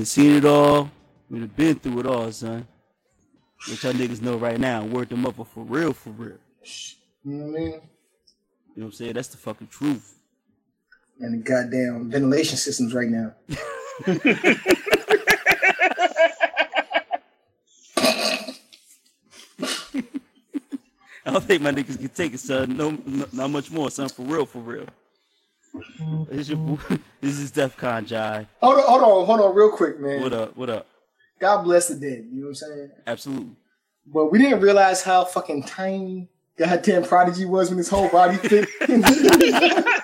done seen it all. We done been through it all, son. Let y'all niggas know right now. Word them up for real, for real. You know what I mean? You know what I'm saying? That's the fucking truth. And the goddamn ventilation systems right now. I don't think my niggas can take it, son. No, no not much more, son. For real, for real. This is, your, this is DEFCON Jai. Hold on, hold on, hold on, real quick, man. What up? What up? God bless the dead. You know what I'm saying? Absolutely. But we didn't realize how fucking tiny goddamn Prodigy was when his whole body fit.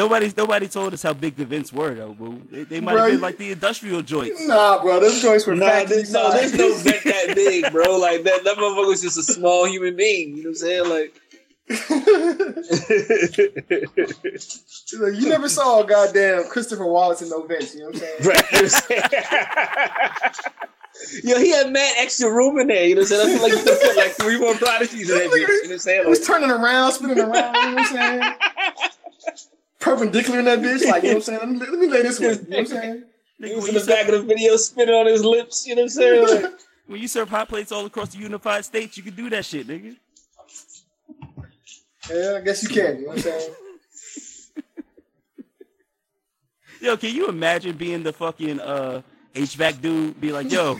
Nobody, nobody told us how big the vents were, though, boo. They, they might have been like the industrial joints. nah, bro, those joints were Nah, factory there's, no, there's no vent that big, bro. Like that, that motherfucker was just a small human being. You know what I'm saying? Like, Like, you never saw a goddamn Christopher Wallace in no vents. You know what I'm saying? right, you know I'm saying? Yo, he had mad extra room in there. You know what I'm saying? I feel like you could put like three more prodigies in that bitch. You know what I'm saying? It was Like, turning around, spinning around. You know what I'm saying? Perpendicular in that bitch. Like, you know what I'm saying? Let me, let me lay this one. You know what I'm saying? he Nigga, was in the back of the video spitting on his lips. You know what I'm saying? Like, when you serve hot plates all across the unified states, you can do that shit, nigga. Yeah, I guess you can. You know what I'm saying? Yo, can you imagine being the fucking uh HVAC dude? Be like, yo,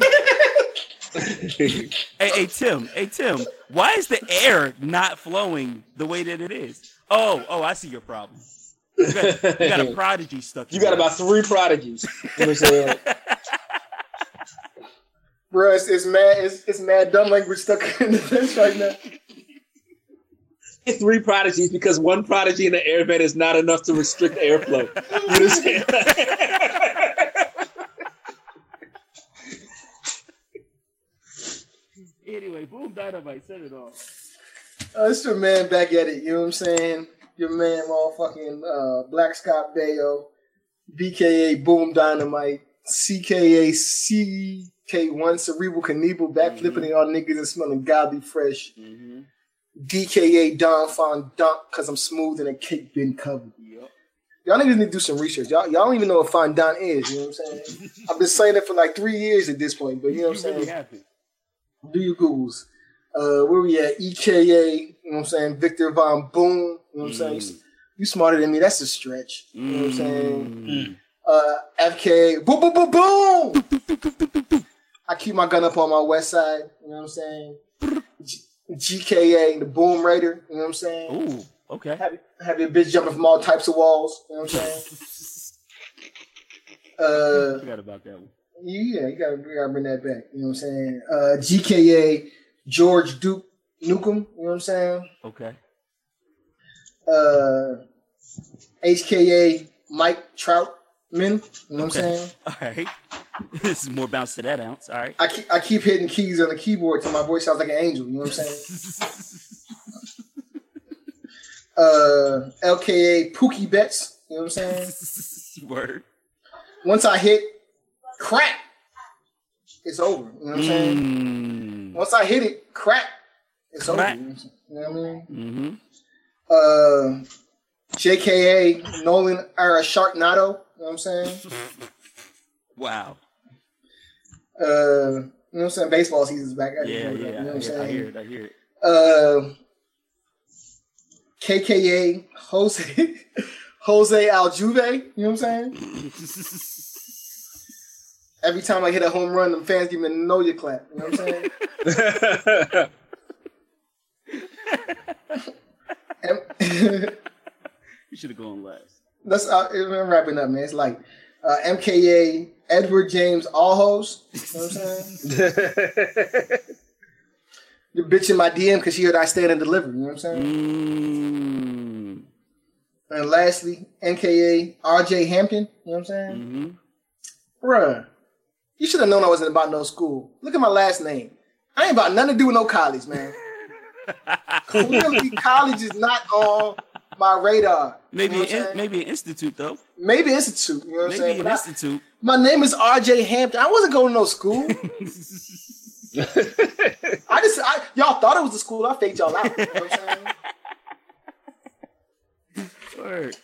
hey, hey Tim, hey Tim, why is the air not flowing the way that it is? Oh, oh, I see your problem. You got, you got a prodigy stuck. you got about three prodigies. You know what I'm saying? Like, Bro, it's, it's mad. It's, it's mad dumb language stuck in the vents right now. three prodigies because one prodigy in the air vent is not enough to restrict airflow. You know what I'm saying? Anyway, boom, dynamite, set it off. Uh, it's your man back at it. You know what I'm saying? Your man, motherfucking uh, Black Scott Bayo, BKA Boom Dynamite, CKA CK1 Cerebral Knievel, backflipping y'all niggas and smelling godly fresh. Mm-hmm. DKA Don Fondant, cause I'm smooth and a cake been covered. Yep. Y'all niggas need to do some research. Y'all, y'all don't even know what fondant is. You know what I'm saying? I've been saying it for like three years at this point, but you know what I'm saying? Do your Googles. Uh, where we at? EKA, you know what I'm saying? Victor Von Boom, you know what I'm saying? Mm. You smarter than me. That's a stretch. You know what I'm saying? Mm. Uh, FKA, boom, boom, boom, boom. I keep my gun up on my west side. You know what I'm saying? G- GKA, the Boom Raider. You know what I'm saying? Ooh, okay. Have, have your bitch jumping from all types of walls. You know what I'm saying? Uh, Forgot about that one. yeah, you gotta, you gotta bring that back. You know what I'm saying? Uh, GKA, George Duke Nukem. You know what I'm saying? Okay. Uh, HKA, Mike Troutman. You know what I'm saying? All right. this is more bounce to that ounce. All right. I keep, I keep hitting keys on the keyboard till my voice sounds like an angel. You know what I'm saying? Uh, LKA Pookie Bets. You know what I'm saying? Word. Once I hit crack, it's over. You know what I'm saying? Mm. Once I hit it, crack, it's Crack. over. You know what I mean? Mm-hmm. Uh, JKA Nolan era Sharknado. You know what I'm saying? Wow. Uh, you know what I'm saying? Baseball season's back. I Yeah, can do yeah. You know what I'm I, hear, I hear it. I hear it. Uh, KKA Jose Jose Altuve. You know what I'm saying? Every time I hit a home run, the fans give me a know you clap. You know what I'm saying? You should have gone last. Let's uh, I'm wrapping up, man. It's like uh, MKA Edward James Olmos. You know what I'm saying? The bitch in my DM because she heard I stand and deliver. You know what I'm saying? Mm. And lastly, NKA RJ Hampton. You know what I'm saying? Mm-hmm. Bruh, you should have known I wasn't about no school. Look at my last name. I ain't about nothing to do with no college, man. Clearly, college is not on my radar. Maybe You know an, maybe an institute though. maybe institute. You know what I'm Maybe saying? an But I- institute. my name is RJ Hampton. I wasn't going to no school. I just, I, y'all thought it was a school. I faked y'all out. You know what I'm saying? Word.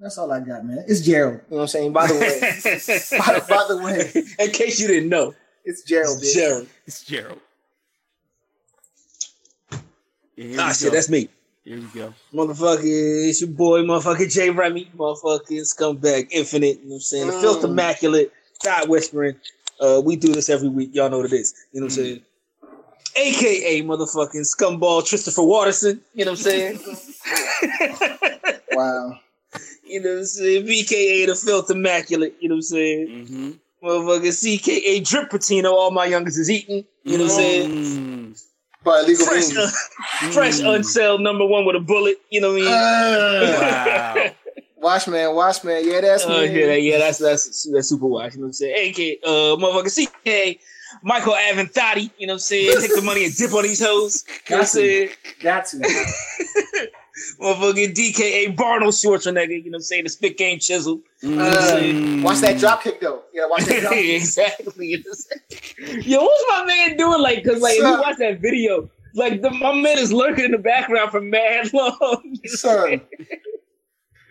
That's all I got, man. It's Gerald. You know what I'm saying? By the way, by, by the way, In case you didn't know, it's Gerald. it's. Gerald. It's Gerald. Yeah, Ah, shit, go. that's me. Here we go. Motherfucker, it's your boy, motherfucker J Remy, motherfucking scumbag infinite, you know what I'm saying? The Mm. filth immaculate, God whispering. Uh, we do this every week. Y'all know what it is. You know what I'm saying? AKA motherfucking scumball Christopher Waterson. You know what I'm saying? Wow. you know what I'm saying? BKA the filth immaculate. You know what I'm saying? Mm-hmm. Motherfucking CKA drip patino. All my youngest is eating. You know what I'm saying? By illegal Fresh, means. uh, fresh Mm. unsell number one with a bullet. You know what I mean? Uh, Wow. Watchman, Watchman. Yeah, that's Oh me. yeah, yeah, that's that's that's super watch. You know what I'm saying? AK, uh, motherfucker, CK, Michael Avenatti. You know what I'm saying? Take the money and dip on these hoes. You know what I'm Got saying? Got to. Motherfucking DKA Barnold Schwarzenegger. You know what I'm saying? The spit game chisel. Mm. Watch that drop kick though. Yeah, watch that drop kick. exactly. You know what I'm saying? Yo, what's my man doing? Like, cause like if you watch that video, like the, my man is lurking in the background for mad long. You know what I'm Son.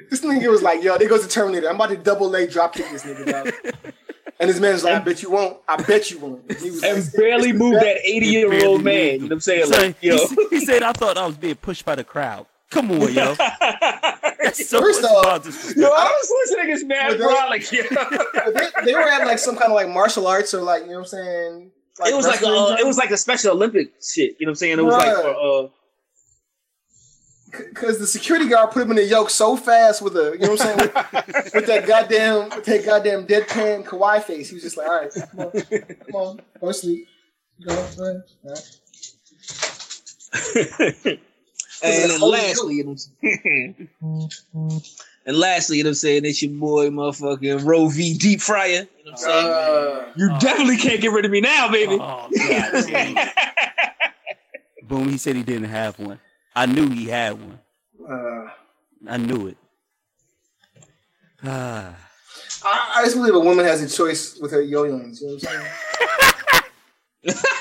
This nigga was like, yo, there goes the Terminator. I'm about to double leg drop kick this nigga, dog. And this man's like, I bet you won't. I bet you won't. And, he was And like, barely "It's move that 80 year old man. moved You know what I'm saying? Like, yo. he, he said, I thought I was being pushed by the crowd. Come on, yo. That's so First off- Yo, I was listening to this man, But they- Like, yeah. They, they were at like some kind of like martial arts or like, you know what I'm saying? it was like a, uh, it was like a Special Olympic shit. You know what I'm saying? It was like for uh, Because the security guard put him in the yoke so fast with a, you know what I'm saying, with, with that goddamn, with that goddamn deadpan kawaii face. He was just like, all right, come on, come on, go to sleep. Go, go ahead. All right. and then lastly, you know what I'm saying? and lastly, you know what I'm saying? It's your boy, motherfucking Roe v. Deep Fryer. You know what I'm saying? Uh, you Oh. definitely can't get rid of me now, baby. Oh, God. Boom, he said he didn't have one. I knew he had one. uh, I knew it. Ah. I, I just believe a woman has a choice with her yo-yos. You know what I'm saying?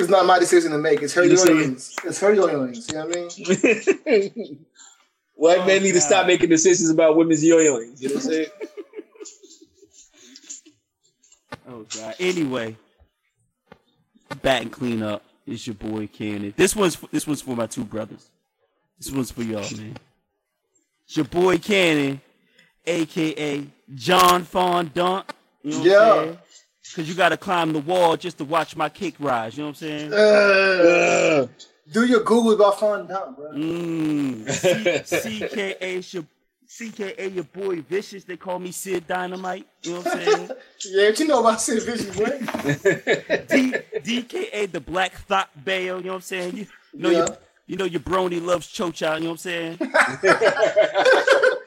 It's not my decision to make. It's her You. It's her yo-yos. You know what I mean? White Oh, men need to oh, stop making decisions about women's yo-yoing. You know what I'm saying? Oh god. Anyway, bat and clean up. It's your boy Cannon. This one's this one's for my two brothers. This one's for y'all, man. It's your boy Cannon, aka John Fondant. You know what Yeah. I'm saying? Cause you gotta climb the wall just to watch my kick rise. You know what I'm saying? Uh, do your Google about fondant, bro. Mm. C- CKA your CKA your boy Vicious. They call me Sid Dynamite. You know what I'm saying? Yeah, but you know about Sid Vicious, boy. D- DKA the Black Thought Bayo, you know what I'm saying? You, you know Yeah. your you know your brony loves chocha, you know what I'm saying?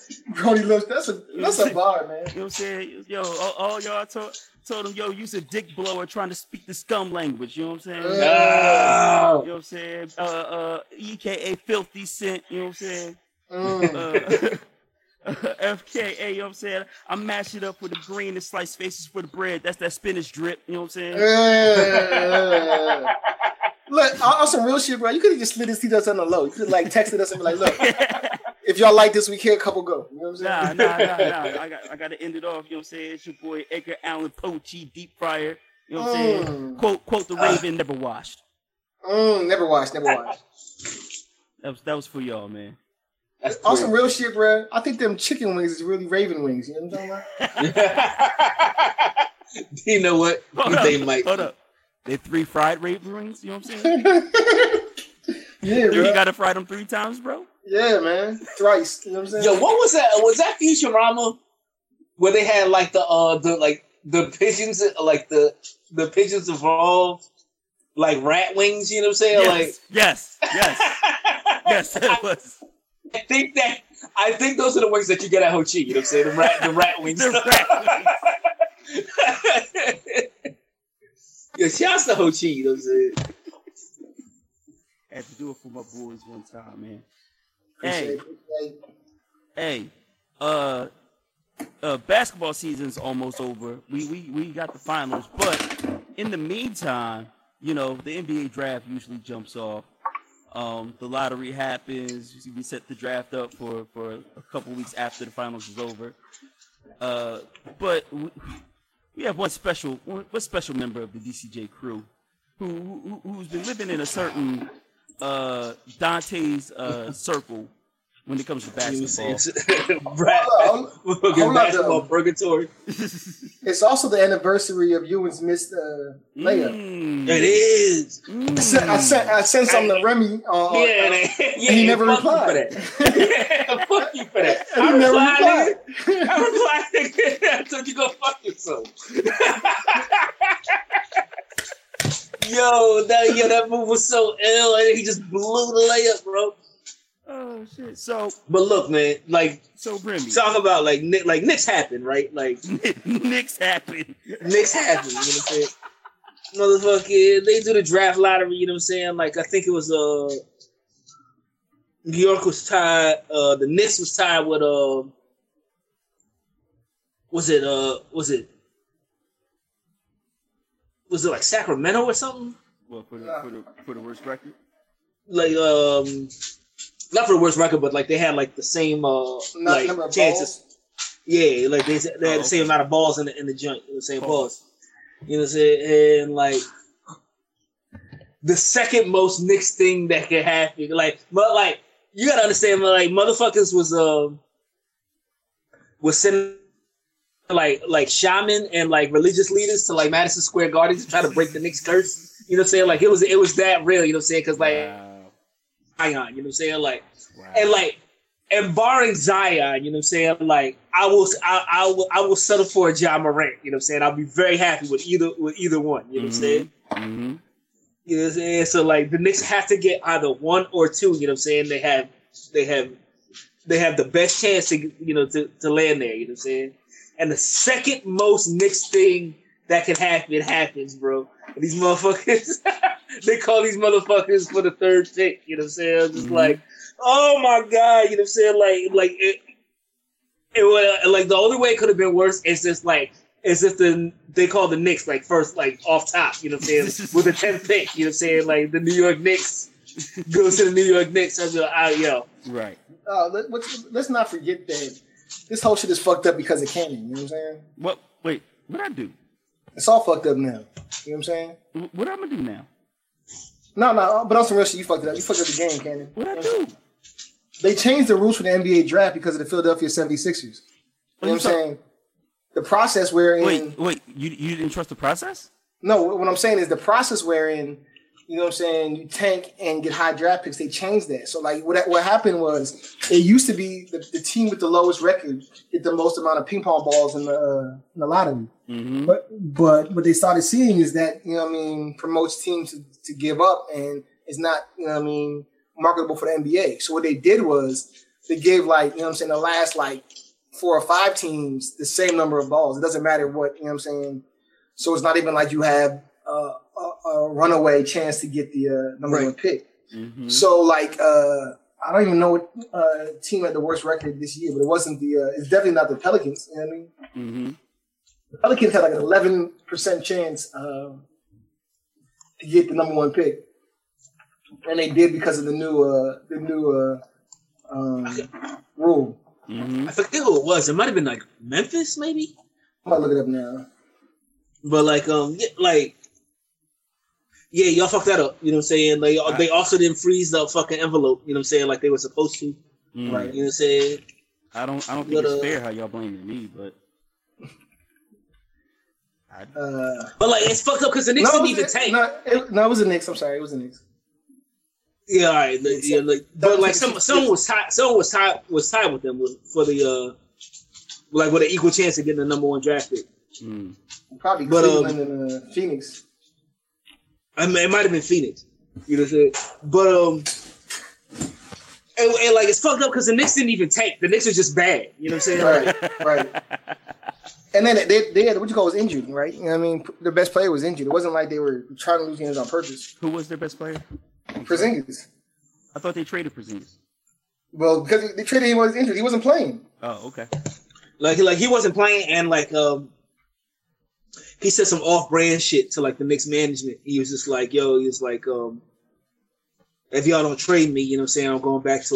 You Brody loves that's a that's a bar, man. You know what I'm saying? Yo, all, all y'all told told him, yo, use a dick blower trying to speak the scum language, you know what I'm saying? Oh. You know what I'm saying? Uh uh EKA filthy scent, you know what I'm saying? Mm. Uh, FKA, you know what I'm saying? I mash it up with the green and slice faces for the bread. That's that spinach drip, you know what I'm saying? Look, on, on some real shit, bro. You could have just slid his teeth us on the low. You could have like texted us and be like, "Look, if y'all like this, we can't couple go." You know what Nah, I'm nah, saying? nah, nah. I got, I got to end it off. You know what I'm saying? It's your boy Edgar Allan Poe, Deep Fryer. You know what I'm saying? Mm. Quote, quote the Raven, never washed. Mm, never watched, never watched. That was, that was for y'all, man. That's On some real shit, bro. I think them chicken wings is really Raven wings. You know what I'm talking about? you know what? Hold up, They might. hold up. They three fried Raven wings. You know what I'm saying? yeah, you bro. got to fry them three times, bro. Yeah, man. Thrice. You know what I'm saying? Yo, what was that? Was that Futurama where they had like the uh the like the pigeons like the the pigeons evolved like rat wings? You know what I'm saying? Yes, yes, yes, yes. It was I think that I think those are the wings that you get at Ho Chi. You know what I'm saying? The rat the rat wings. the rat wings. Yo, shouts to Ho Chi. You know what I'm saying? Had to do it for my boys one time, man. Appreciate Hey, it. Hey, uh, uh, basketball season's almost over. We, we we got the finals, but in the meantime, you know, the NBA draft usually jumps off. Um, the lottery happens. We set the draft up for, for a couple weeks after the finals is over. Uh, but we, we have one special one, one special member of the DCJ crew who, who who's been living in a certain uh, Dante's uh, circle when it comes to basketball. Brad, Hold on, we'll get hold on, basketball though. purgatory. It's also the anniversary of Ewing's missed uh, layup. Mm. It is. I sent, I sent, I sent something to Remy. Uh, Yeah, uh, they- yeah. he never fuck replied. You for that. fuck you for that. He I never replied. replied. nigga. I replied. I told you go fuck yourself. Yo, that yo, that move was so ill, and he just blew the layup, bro. Oh shit! So But look, man, like so Brimmy. talk about like Nick, like Knicks happen, right? Like Knicks happened. Knicks happen. You know what I'm saying? Motherfucker, they do the draft lottery. You know what I'm saying? Like I think it was uh, New York was tied. Uh, the Knicks was tied with uh, was it uh, was it was it like Sacramento or something? Well, for the for the for the worst record. Like um, not for the worst record, but like they had like the same uh, Not like number of chances. balls. Yeah, like they, they had Oh, the same okay. amount of balls in the in the joint, the same Oh. balls. You know what I'm saying? And like the second most Knicks thing that could happen, like, but like you gotta understand, like motherfuckers was um was sending like like shaman and like religious leaders to like Madison Square Garden to try to break the Knicks curse. You know what I'm saying? Like it was it was that real. You know what I'm saying? Because like Wow. Zion, you know what I'm saying? Like wow. and like and barring Zion, you know what I'm saying? Like I will I, I will I will settle for a Ja Morant, you know what I'm saying? I'll be very happy with either with either one, you know what I'm saying? hmm You know what I'm saying? So like the Knicks have to get either one or two, you know what I'm saying? They have they have they have the best chance to you know to, to land there, you know what I'm saying? And the second most Knicks thing that can happen happens, bro. And these motherfuckers they call these motherfuckers for the third pick, you know what I'm saying? I'm just Mhm. like, oh my god, you know what I'm saying? Like like it it was like the only way it could have been worse is just like it's just the they call the Knicks like first like off top, you know what I'm saying? With the tenth pick, you know what I'm saying? Like the New York Knicks goes to the New York Knicks. I'm like, ah, yo, Right. Uh, let, let's, let's not forget that this whole shit is fucked up because of Cannon. You know what I'm saying? What? Wait. What I do? It's all fucked up now. You know what I'm saying? What I'm gonna do now? No, no, but on some real shit, you fucked it up. You fucked up the game, Cannon. What I do? They changed the rules for the NBA draft because of the Philadelphia 76ers. You know what I'm saying? The process wherein Wait, wait. You you didn't trust the process? no, what I'm saying is the process wherein you know what I'm saying you tank and get high draft picks. They changed that. So like what what happened was it used to be the, the team with the lowest record get the most amount of ping pong balls in the uh, in the lottery. Mm-hmm. But but what they started seeing is that you know what I mean promotes teams to, to give up and it's not you know what I mean marketable for the NBA. So what they did was they gave like you know what I'm saying the last like four or five teams the same number of balls. It doesn't matter what you know what I'm saying. So it's not even like you have uh, a, a runaway chance to get the uh, number Right. one pick. Mm-hmm. So like uh, I don't even know what uh, team had the worst record this year, but it wasn't the. Uh, it's definitely not the Pelicans. You know what I mean? Mm-hmm. The Pelicans had like an eleven percent chance uh, to get the number one pick, and they did because of the new uh, the new uh, um, rule. Mm-hmm. I forget who it was. It might have been like Memphis, maybe. I'm gonna look it up now. But like, um, yeah, like, yeah, y'all fucked that up. You know what I'm saying? Like, they also didn't freeze the fucking envelope. You know what I'm saying? Like they were supposed to. Mm-hmm. Right. You know what I'm saying? I don't I don't think But, it's uh, fair how y'all blaming me, but I, Uh, But like, it's fucked up because the Knicks no, didn't it even was, tank. no, it, no, it was the Knicks. I'm sorry, it was the Knicks. Yeah, all right. Like, yeah, like, but like some someone was tied. Someone was tied. Was tied with them with, for the uh, like with an equal chance of getting the number one draft pick. mm. Probably But, um, Cleveland and uh, Phoenix. I mean, it might have been Phoenix. You know what I'm saying? But um, and, and like it's fucked up because the Knicks didn't even tank. The Knicks are just bad. You know what I'm saying? Right, right. And then they, they had what you call was injured, right? You know what I mean? The best player was injured. It wasn't like they were trying to lose games on purpose. Who was their best player? Porzingis. I thought they traded Porzingis. Well, because they traded him when was injured, he wasn't playing. Oh, okay. Like he like he wasn't playing, and like um, he said some off-brand shit to like the Knicks management. He was just like, "Yo," he was like, um, "If y'all don't trade me, you know, what I'm saying I'm going back to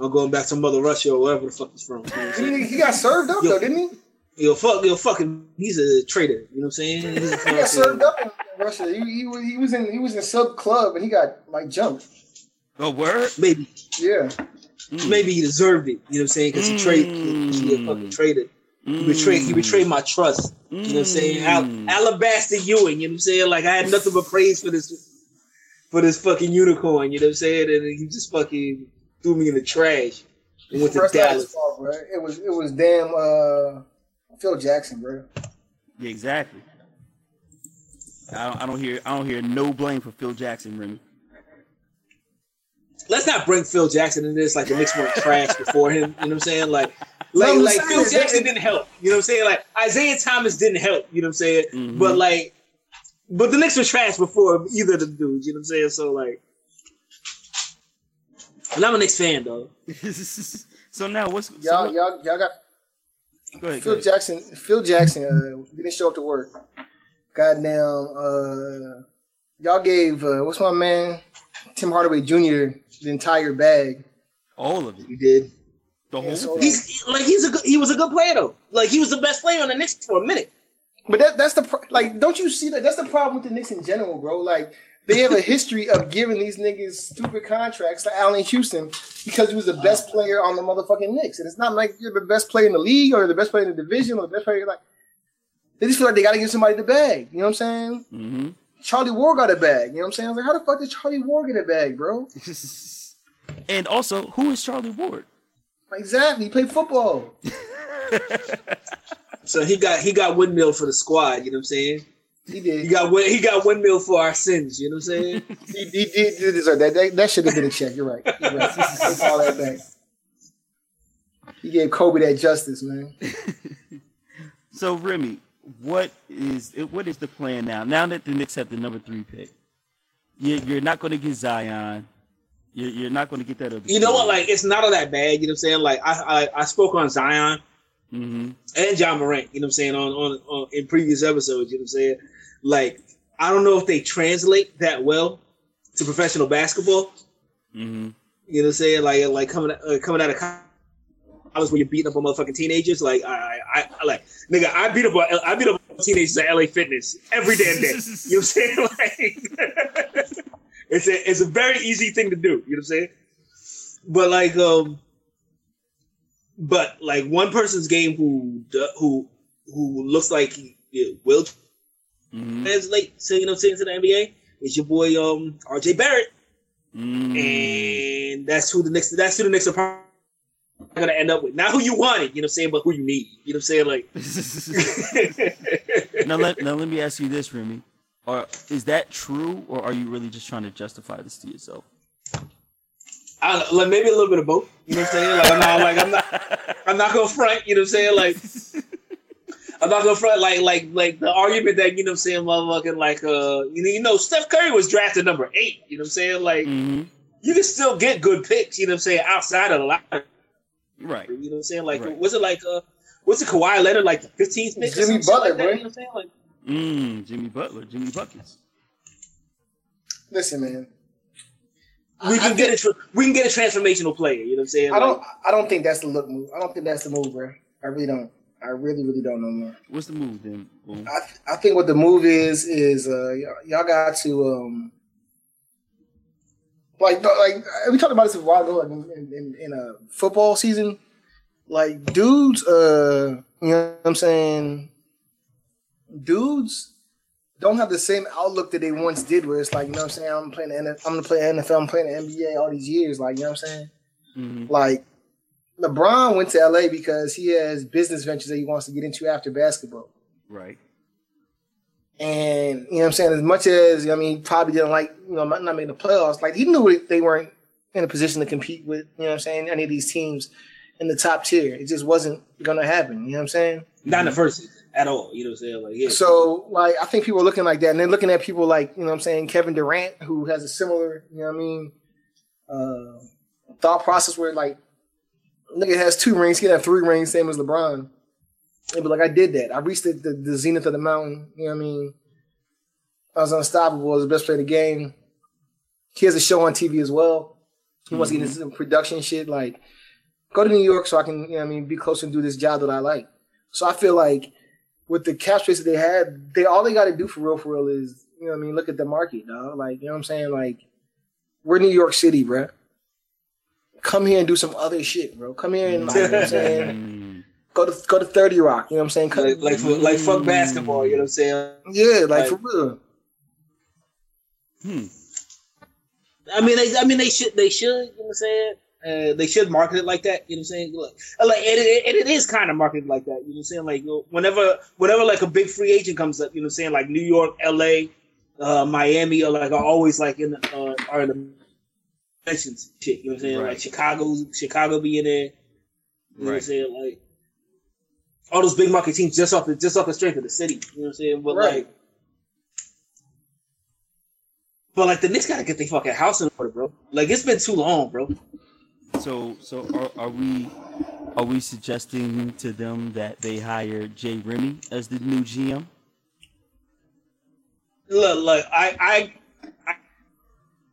uh, I'm going back to Mother Russia or wherever the fuck he's from." You know what I'm saying? He, he got served up Yo. though, didn't he? Yo, fuck, yo, fucking, he's a traitor. You know what I'm saying? He's a He got served up in Russia. He, he, was- he was in he was in sub club and he got like jumped. A word? Maybe, Yeah. Mm. maybe he deserved it. You know what I'm saying? Because he traded, he a fucking traitor. He betrayed, he betrayed my trust. You know what I'm saying? Mm. Al- Alabaster Ewing, you know what I'm saying? Like I had nothing but praise for this for this fucking unicorn, you know what I'm saying? And he just fucking threw me in the trash and went to First not his Dallas. fault, bro. It was it was damn uh Phil Jackson, bro. Yeah, exactly. I don't, I don't hear I don't hear no blame for Phil Jackson, Remy. Let's not bring Phil Jackson in this like the Knicks weren't trash before him. You know what I'm saying? Like No, like, like saying Phil that- Jackson didn't help. You know what I'm saying? Like Isaiah Thomas didn't help. You know what I'm saying? Mhm. But like, but the Knicks were trash before either of the dudes. You know what I'm saying? So like, and I'm a Knicks fan though. so now what's Y'all what- y'all y'all got go ahead, go Phil ahead. Jackson. Phil Jackson uh, didn't show up to work. Goddamn. Uh, y'all gave uh, what's my man Tim Hardaway Jr. the entire bag. all of it. You did. The whole Yeah, so- He's like he's a good, he was a good player though. Like he was the best player on the Knicks for a minute. But that that's the like. Don't you see that? That's the problem with the Knicks in general, bro. Like they have a history of giving these niggas stupid contracts to Allan Houston because he was the best player on the motherfucking Knicks, and it's not like you're the best player in the league or the best player in the division or the best player. Like they just feel like they got to give somebody the bag. You know what I'm saying? hmm Charlie Ward got a bag. You know what I'm saying? I was like, how the fuck did Charlie Ward get a bag, bro? and also, who is Charlie Ward? Exactly. He played football. So he got he got windmill for the squad. You know what I'm saying? He did. He did. got he got windmill for our sins. You know what I'm saying? He, he did did deserve that. That, that should have been a check. You're right. You're right. Take all that back. He gave Kobe that justice, man. So Remy, what is what is the plan now? Now that the Knicks have the number three pick, you're not going to get Zion. You're, you're not going to get that. You know what? Like it's not all that bad. You know what I'm saying? Like I I, I spoke on Zion hmm and Ja Morant. You know what I'm saying on, on on in previous episodes. You know what I'm saying? Like I don't know if they translate that well to professional basketball. hmm You know what I'm saying? Like like coming uh, coming out of college where you're beating up on motherfucking teenagers. Like I I, I like nigga, I beat up I beat up teenagers at LA Fitness every damn day. You know what I'm saying? Like it's a it's a very easy thing to do. You know what I'm saying? But like um, but like one person's game who who who looks like he will hmm translate to you know saying to the NBA is your boy um RJ Barrett Mm. and that's who the next That's who the Knicks are gonna end up with. Not who you wanted, you know, what I'm saying, but who you need. You know, what I'm saying, like. now let now let me ask you this, Remy. Or is that true, or are you really just trying to justify this to yourself? I don't know, like maybe a little bit of both. You know what I'm saying? Like I'm not like I'm not I'm not gonna front. You know what I'm saying? Like I'm not gonna front like like like the argument that you know what I'm saying, motherfucking like uh you know you know Steph Curry was drafted number eight. You know what I'm saying? Like hmm you can still get good picks. You know what I'm saying? Outside of the lottery. Right. You know what I'm saying? Like Right. was it like uh what's it Kawhi Leonard like the 15th pick? Jimmy some shit like Butler, that, bro. You know what I'm saying? Like Mm, Jimmy Butler, Jimmy buckets. Listen, man. we can I get a tra- we can get a transformational player. You know what I'm saying? I don't. Like, I don't think that's the look move. I don't think that's the move, bro. I really don't. I really, really don't know more. What's the move then? Boom. I, I think what the move is is uh, y'all, y'all got to um, like like we talked about this a while ago, like in, in, in a football season. Like dudes, uh, you know what I'm saying? Dudes don't have the same outlook that they once did, where it's like, you know what I'm saying? I'm playing the NFL, I'm gonna play NFL, I'm playing the NBA all these years, like you know what I'm saying? hmm Like LeBron went to LA because he has business ventures that he wants to get into after basketball. Right. And you know what I'm saying? As much as I mean, he probably didn't like you know not making the playoffs. Like he knew they weren't in a position to compete with you know what I'm saying any of these teams in the top tier. It just wasn't gonna happen. You know what I'm saying? not in the first season at all. You know what I'm saying? Like yeah. So like I think people are looking like that, and they're looking at people like you know what I'm saying Kevin Durant, who has a similar you know what I mean uh, thought process where like nigga has two rings. He can have three rings, same as LeBron. And be like, I did that. I reached the, the, the zenith of the mountain. You know what I mean? I was unstoppable. I was the best player in the game. He has a show on TV as well. He wants to get into some production shit. Like, go to New York so I can, you know what I mean, be close and do this job that I like. So I feel like with the cap space that they had, they all they got to do for real, for real is, you know what I mean, look at the market, dog. Like, you know what I'm saying? Like, we're New York City, bro. Come here and do some other shit, bro. Come here and, like, you know what I'm saying? Mm. Go to go to 30 Rock, you know what I'm saying? Come- Like, like, for, like fuck basketball, you know what I'm saying? yeah, like, like- for real. Hmm. I mean, they, I mean, they should, they should, you know what I'm saying? Uh, they should market it like that, you know what I'm saying? Like, like and it, it is kind of marketed like that, you know what I'm saying? Like, you know, whenever, whenever like a big free agent comes up, you know what I'm saying? Like New York, LA, uh, Miami, are like are always like in the, uh, are in the mentions shit, you know what I'm saying? Right. Like Chicago, Chicago be in there, you know what I'm saying? Like all those big market teams just off the just off the strength of the city, you know what I'm saying? But Right. like. But like the Knicks gotta get their fucking house in order, bro. Like it's been too long, bro. So, so are, are we are we suggesting to them that they hire Jay Remy as the new GM? Look, look, I, I, I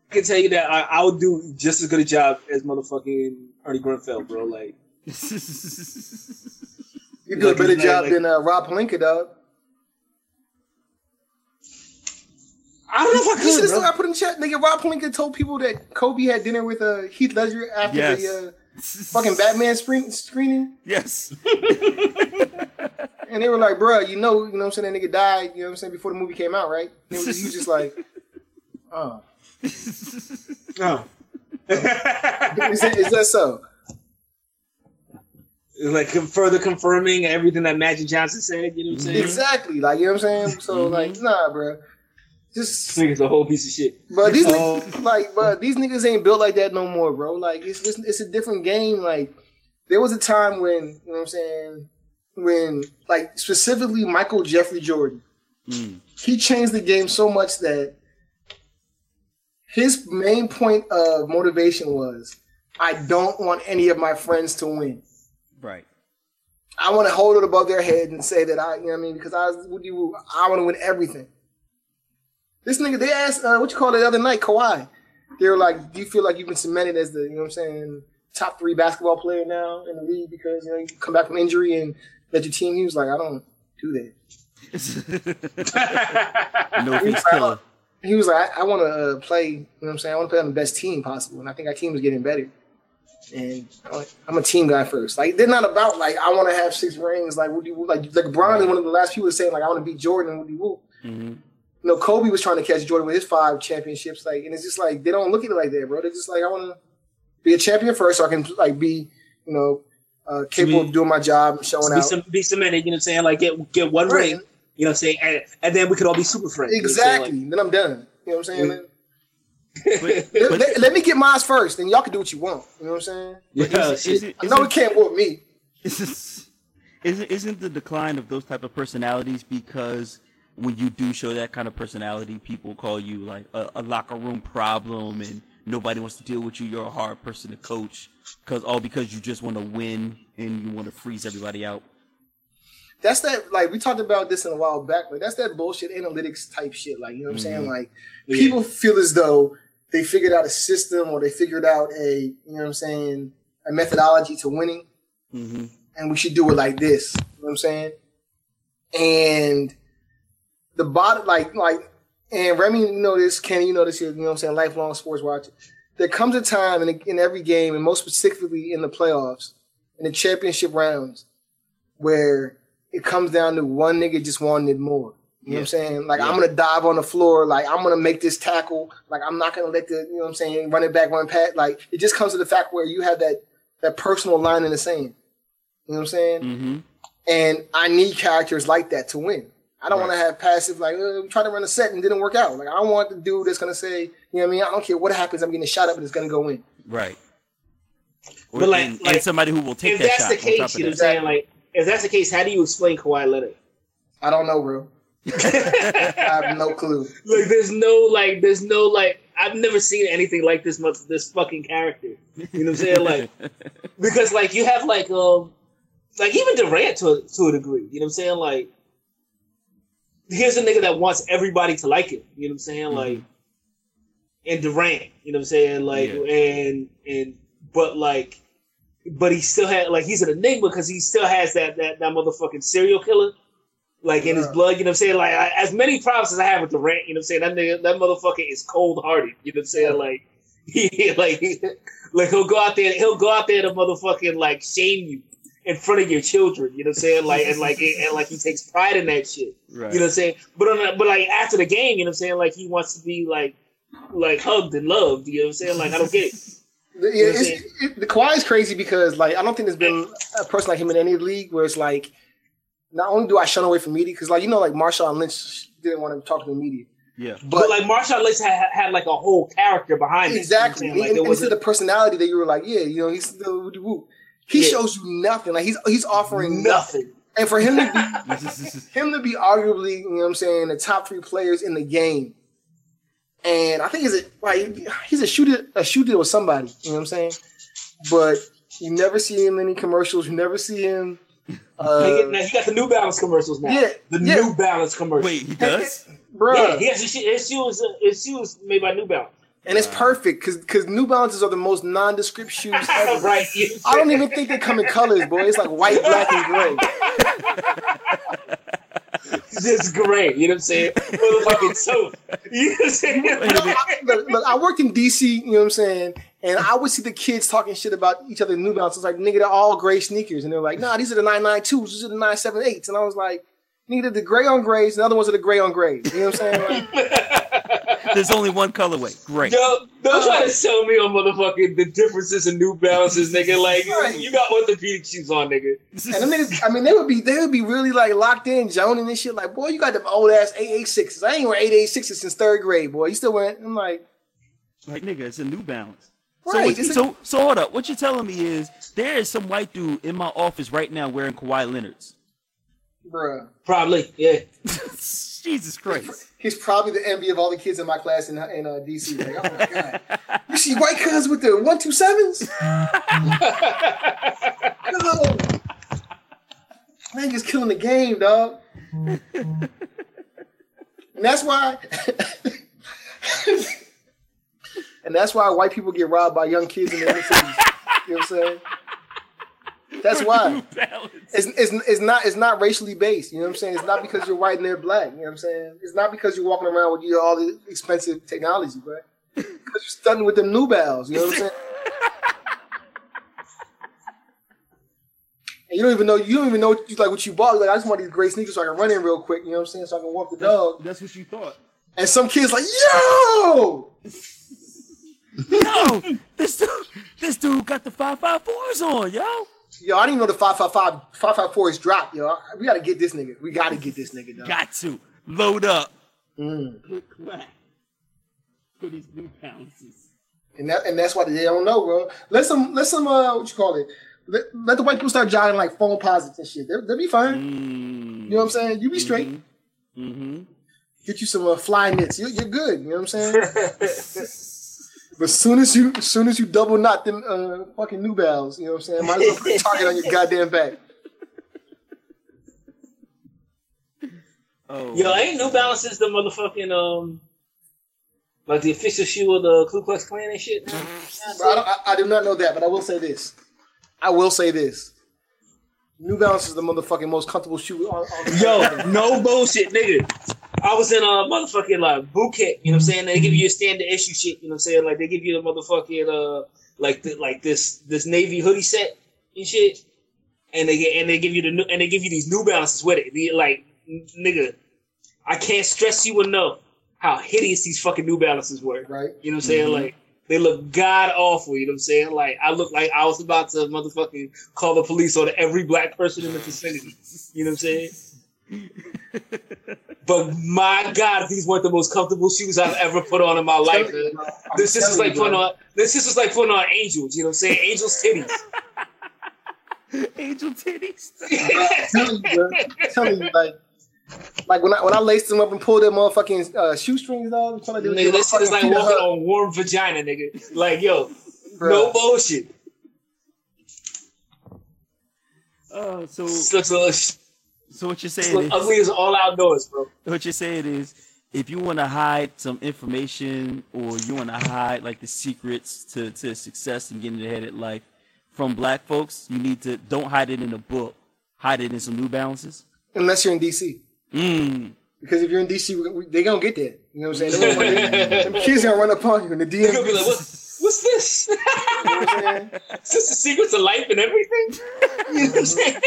can tell you that I, I would do just as good a job as motherfucking Ernie Grunfeld, bro. Like, You do a better job like- than uh, Rob Pelinka, dog. I don't know if I You should could, have bro. I put in chat, nigga. Rob Pelinka told people that Kobe had dinner with uh, Heath Ledger after Yes. the uh, fucking Batman screen- screening, Yes. and they were like, "Bruh, you know, you know, what I'm saying that nigga died. You know, what I'm saying before the movie came out, right?" And it was, he was just like, "Oh, oh. is, that, is that so?" like further confirming everything that Magic Johnson said. You know what I'm saying? Exactly, like you know what I'm saying. So Mhm. like, nah, bruh. This Just, nigga's a whole piece of shit. but these niggas, like, but these niggas ain't built like that no more, bro. Like, it's just, it's a different game. Like, there was a time when, you know what I'm saying, when, like, specifically Michael Jeffrey Jordan, Mm. he changed the game so much that his main point of motivation was, I don't want any of my friends to win. Right. I want to hold it above their head and say that I, you know what I mean, because I, what do I want to win everything. This nigga, they asked, uh, what you call it the other night, Kawhi. They were like, do you feel like you've been cemented as the, you know what I'm saying, top three basketball player now in the league because, you know, you come back from injury and let your team, he was like, I don't do that. no face killer. He was like, I, I want to uh, play, you know what I'm saying, I want to play on the best team possible. And I think our team is getting better. And I'm a team guy first. Like they're not about like I want to have six rings. Like Woody, Woo- like like Bron is one of the last people saying like I want to beat Jordan and Woody Woo. hmm You know, Kobe was trying to catch Jordan with his five championships. Like, and it's just like they don't look at it like that, bro. They're just like I want to be a champion first, so I can like be, you know, uh, capable of doing my job and showing be, out. some, be cemented, you know what I'm saying? Like get get one Right. ring, you know what I'm saying? And, and then we could all be super friends. you know what Exactly. then I'm done. You know what I'm saying? Mm. But, Let, but let- let me get mine first, and y'all can do what you want. You know what I'm saying? Yeah, is, shit. is it, I know it can't whoop me. isn't, isn't isn't the decline of those type of personalities because when you do show that kind of personality, people call you like a, a locker room problem, and nobody wants to deal with you. You're a hard person to coach, because all because you just want to win and you want to freeze everybody out. That's that like we talked about this in a while back, but that's that bullshit analytics type shit. Like, you know what I'm saying? Mhm. Like Yeah. people feel as though they figured out a system or they figured out a, you know what I'm saying, a methodology to winning, hmm and we should do it like this. You know what I'm saying? And the bottom like like and Remy, you know this, Kenny, you know this, you know what I'm saying, lifelong sports watcher. There comes a time in, in every game, and most specifically in the playoffs, in the championship rounds, where it comes down to one nigga just wanting it more. You know what I'm saying? Like I'm gonna dive on the floor, like I'm gonna make this tackle, like I'm not gonna let the you know what I'm saying, run it back, run pat. Like it just comes to the fact where you have that that personal line in the sand. You know what I'm saying? hmm And I need characters like that to win. I don't Right. want to have passive like uh, try to run a set and didn't work out. Like I want the dude that's gonna say, you know what I mean? I don't care what happens, I'm getting a shot up and it's gonna go in. Right. Or, But, like- and, like, and somebody who will take if that that's shot the on top case, you know what I'm saying? Like, if that's the case, how do you explain Kawhi Leonard? I don't know, bro. I have no clue. Like, there's no like, there's no like. I've never seen anything like this much this fucking character. You know what I'm saying? Like because like you have like um like even Durant to to a degree. You know what I'm saying? Like here's a nigga that wants everybody to like him. You know what I'm saying? Like Mhm. and Durant. You know what I'm saying? Like Yeah. and and but like but he still had like he's an enigma because he still has that that that motherfucking serial killer like in his blood. You know what I'm saying? Like I, as many problems as I have with Durant. You know what I'm saying? That nigga that motherfucker is cold hearted. You know what I'm saying? Like he like like he'll go out there he'll go out there to motherfucking like shame you in front of your children. You know what I'm saying? Like and like and like he takes pride in that shit. Right. You know what I'm saying? But on a, but like after the game, you know what I'm saying? Like he wants to be like like hugged and loved. You know what I'm saying? Like I don't get it. The, yeah, it's, it, the Kawhi is crazy because like I don't think there's been a person like him in any league where it's like not only do I shun away from media because like you know like Marshawn Lynch didn't want to talk to the media, yeah. But, but, like Marshawn Lynch had, had like a whole character behind it. exactly You know what I'm and, and Like, to there the personality that you were like yeah you know he's the woo woo. He Yeah. shows you nothing like he's he's offering nothing, nothing. and for him to be him to be arguably, you know what I'm saying, the top three players in the game. And I think he's a like he's a shooter a shooter with somebody, you know what I'm saying? But you never see him in any commercials, you never see him uh, Nigga, now he got the New Balance commercials now. Yeah, the yeah. New Balance commercials. Wait, he does? bro. Yeah, he has his, shit- his shoes. uh, His shoes made by New Balance. And it's perfect because because New Balances are the most nondescript shoes ever. right. I don't even think they come in colors, boy. It's like white, black, and gray. It's just great. You know what I'm saying? Motherfucking soap. You know what I'm saying? Wait a minute. look, look, I worked in DC, you know what I'm saying? And I would see the kids talking shit about each other New Balances. Like, nigga, they're all gray sneakers. And they're like, nah, these are the 992s, these are the 978s. And I was like, nigga, the gray on grays, and the other ones are the gray on grays. You know what I'm saying? Like, There's only one colorway. Great. Yo, don't try to sell me on motherfucking the differences in New Balances, nigga. Like Right. you got orthopedic shoes on, nigga. and them niggas, I mean, they would be they would be really like locked in, joning and shit. Like, boy, you got them old ass 886s. I ain't wear 886s since third grade, boy. You still wearing? I'm like, Like nigga, it's a New Balance. right. So, what, it's so, so hold up. What you're telling me is there is some white dude in my office right now wearing Kawhi Leonard's. bruh. Probably, yeah. Jesus Christ. He's probably the envy of all the kids in my class in, in uh, DC. Like, oh my god, you see white cuz with the one two sevens? No, man, just killing the game, dog. And that's why. and that's why white people get robbed by young kids in the inner cities. You know what I'm saying? That's why. It's, it's, it's not it's not racially based. You know what I'm saying? It's not because you're white and they're black. You know what I'm saying? It's not because you're walking around with your all the expensive technology, bro. Because you're stunting with them new bells. You know what I'm saying? And you don't even know you don't even know what you, like what you bought. Like I just want these great sneakers so I can run in real quick. You know what I'm saying? So I can walk the dog. That's what you thought. And some kids like, yo, Yo, this dude, this dude got the five five fours on, yo. Yo, I didn't know the 555 554 is dropped. Yo, we gotta get this nigga. We gotta get this nigga, dog. Got to load up. Mm. Good clap for these New Balances. And that and that's why they don't know, bro. Let some let some uh what you call it. Let, let the white people start jogging like Foamposites and shit. They'll, they'll be fine. Mm. You know what I'm saying? You be straight. Mm-hmm. Get you some uh, fly knits. You're, you're good. You know what I'm saying? but soon as you as soon as you double knot them uh, fucking new bells, you know what I'm saying? Might as well put a target on your goddamn back. Oh, Yo, ain't New Balances the motherfucking um, like the official shoe of the Ku Klux Klan and shit? Bro, I, don't, I, I do not know that, but I will say this. I will say this. New Balance is the motherfucking most comfortable shoe on, on Yo, no bullshit, nigga. I was in a motherfucking like boot camp, you know what I'm saying? They give you a standard issue shit, you know what I'm saying? Like they give you the motherfucking uh like the, like this this navy hoodie set and shit. And they get and they give you the new, and they give you these new balances with it. The, like nigga, I can't stress you enough how hideous these fucking new balances were. right? You know what I'm saying? Mhm. Like they look god awful. You know what I'm saying? Like I look like I was about to motherfucking call the police on every black person in the vicinity. You know what I'm saying? But my God, these weren't the most comfortable shoes I've ever put on in my life. man. This is like putting on. This is like putting on angels. You know what I'm saying? Angels titties. Angel titties. I'm telling you, bro. I'm telling you, like Like when I when I laced them up and pulled them motherfucking uh, shoestrings off, trying to do Nigga, this shit is like walking feet on warm vagina, nigga. Like, yo, Bruh. no bullshit. Oh, so This looks, a so what you're saying is ugly is all outdoors, bro. what you're saying is if you want to hide some information or you want to hide like the secrets to, to success and getting ahead in life from black folks, you need to don't hide it in a book. Hide it in some New Balances. Unless you're in DC. Mm. Because if you're in DC, they gonna get that. You know what I'm saying? Them kids gonna run up on you in the DM. They're gonna be like, what, what's this? You know what? Is this the secrets of life and everything? You know what I'm saying?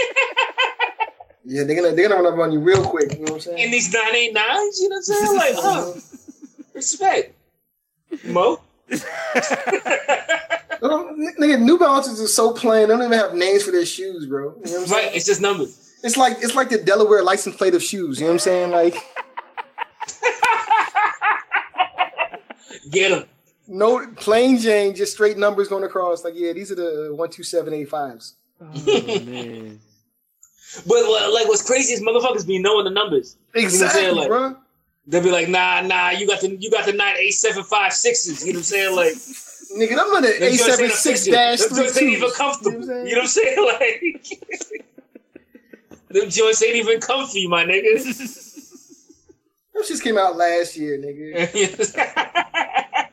Yeah, they're gonna they're gonna run up on you real quick. You know what I'm saying? In these 989s, you know what I'm saying? Like, oh, respect. Mo? Nigga, New Balances are so plain. They don't even have names for their shoes, bro. You know what I'm saying? right, it's just numbers. It's like it's like the Delaware license plate of shoes. You know what I'm saying? Like Get them. no plain Jane, just straight numbers going across. Like yeah, these are the one two seven eight fives. Oh, man. But like, what's crazy is motherfuckers be knowing the numbers. Exactly, like- bro. They'll be like, nah, nah, you got the you got the nine eight seven five sixes. You know what I'm saying? Like, Nigga, I'm on the them A joints seven ain't six official. dash Them three joints ain't even twos. comfortable. You know what I'm You know what I'm saying? Like, them joints ain't even comfy, my nigga. Those just came out last year, nigga.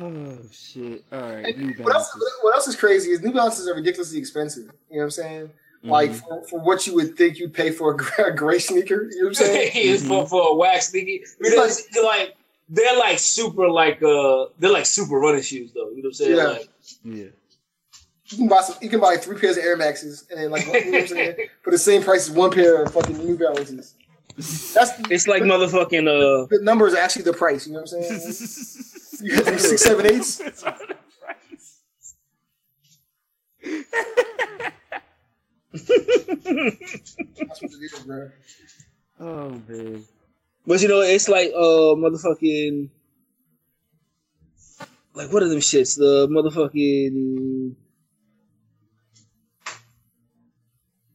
Oh shit. All right. New What else, what else is crazy is New Balances are ridiculously expensive. You know what I'm saying? Like Mhm. for, for what you would think you'd pay for a gray, sneaker. You know what I'm saying? it's for, for a wax sneaker Because like they're like super like uh they're like super running shoes though. You know what I'm saying? Yeah. Like yeah. You can buy some, you can buy three pairs of Air Maxes and like you know saying for the same price as one pair of fucking New Balances. That's it's like motherfucking uh the number is actually the price. You know what I'm saying? You got them six, seven, eights. That's what it is, bro. oh man. But you know, it's like uh motherfucking like what are them shits? The motherfucking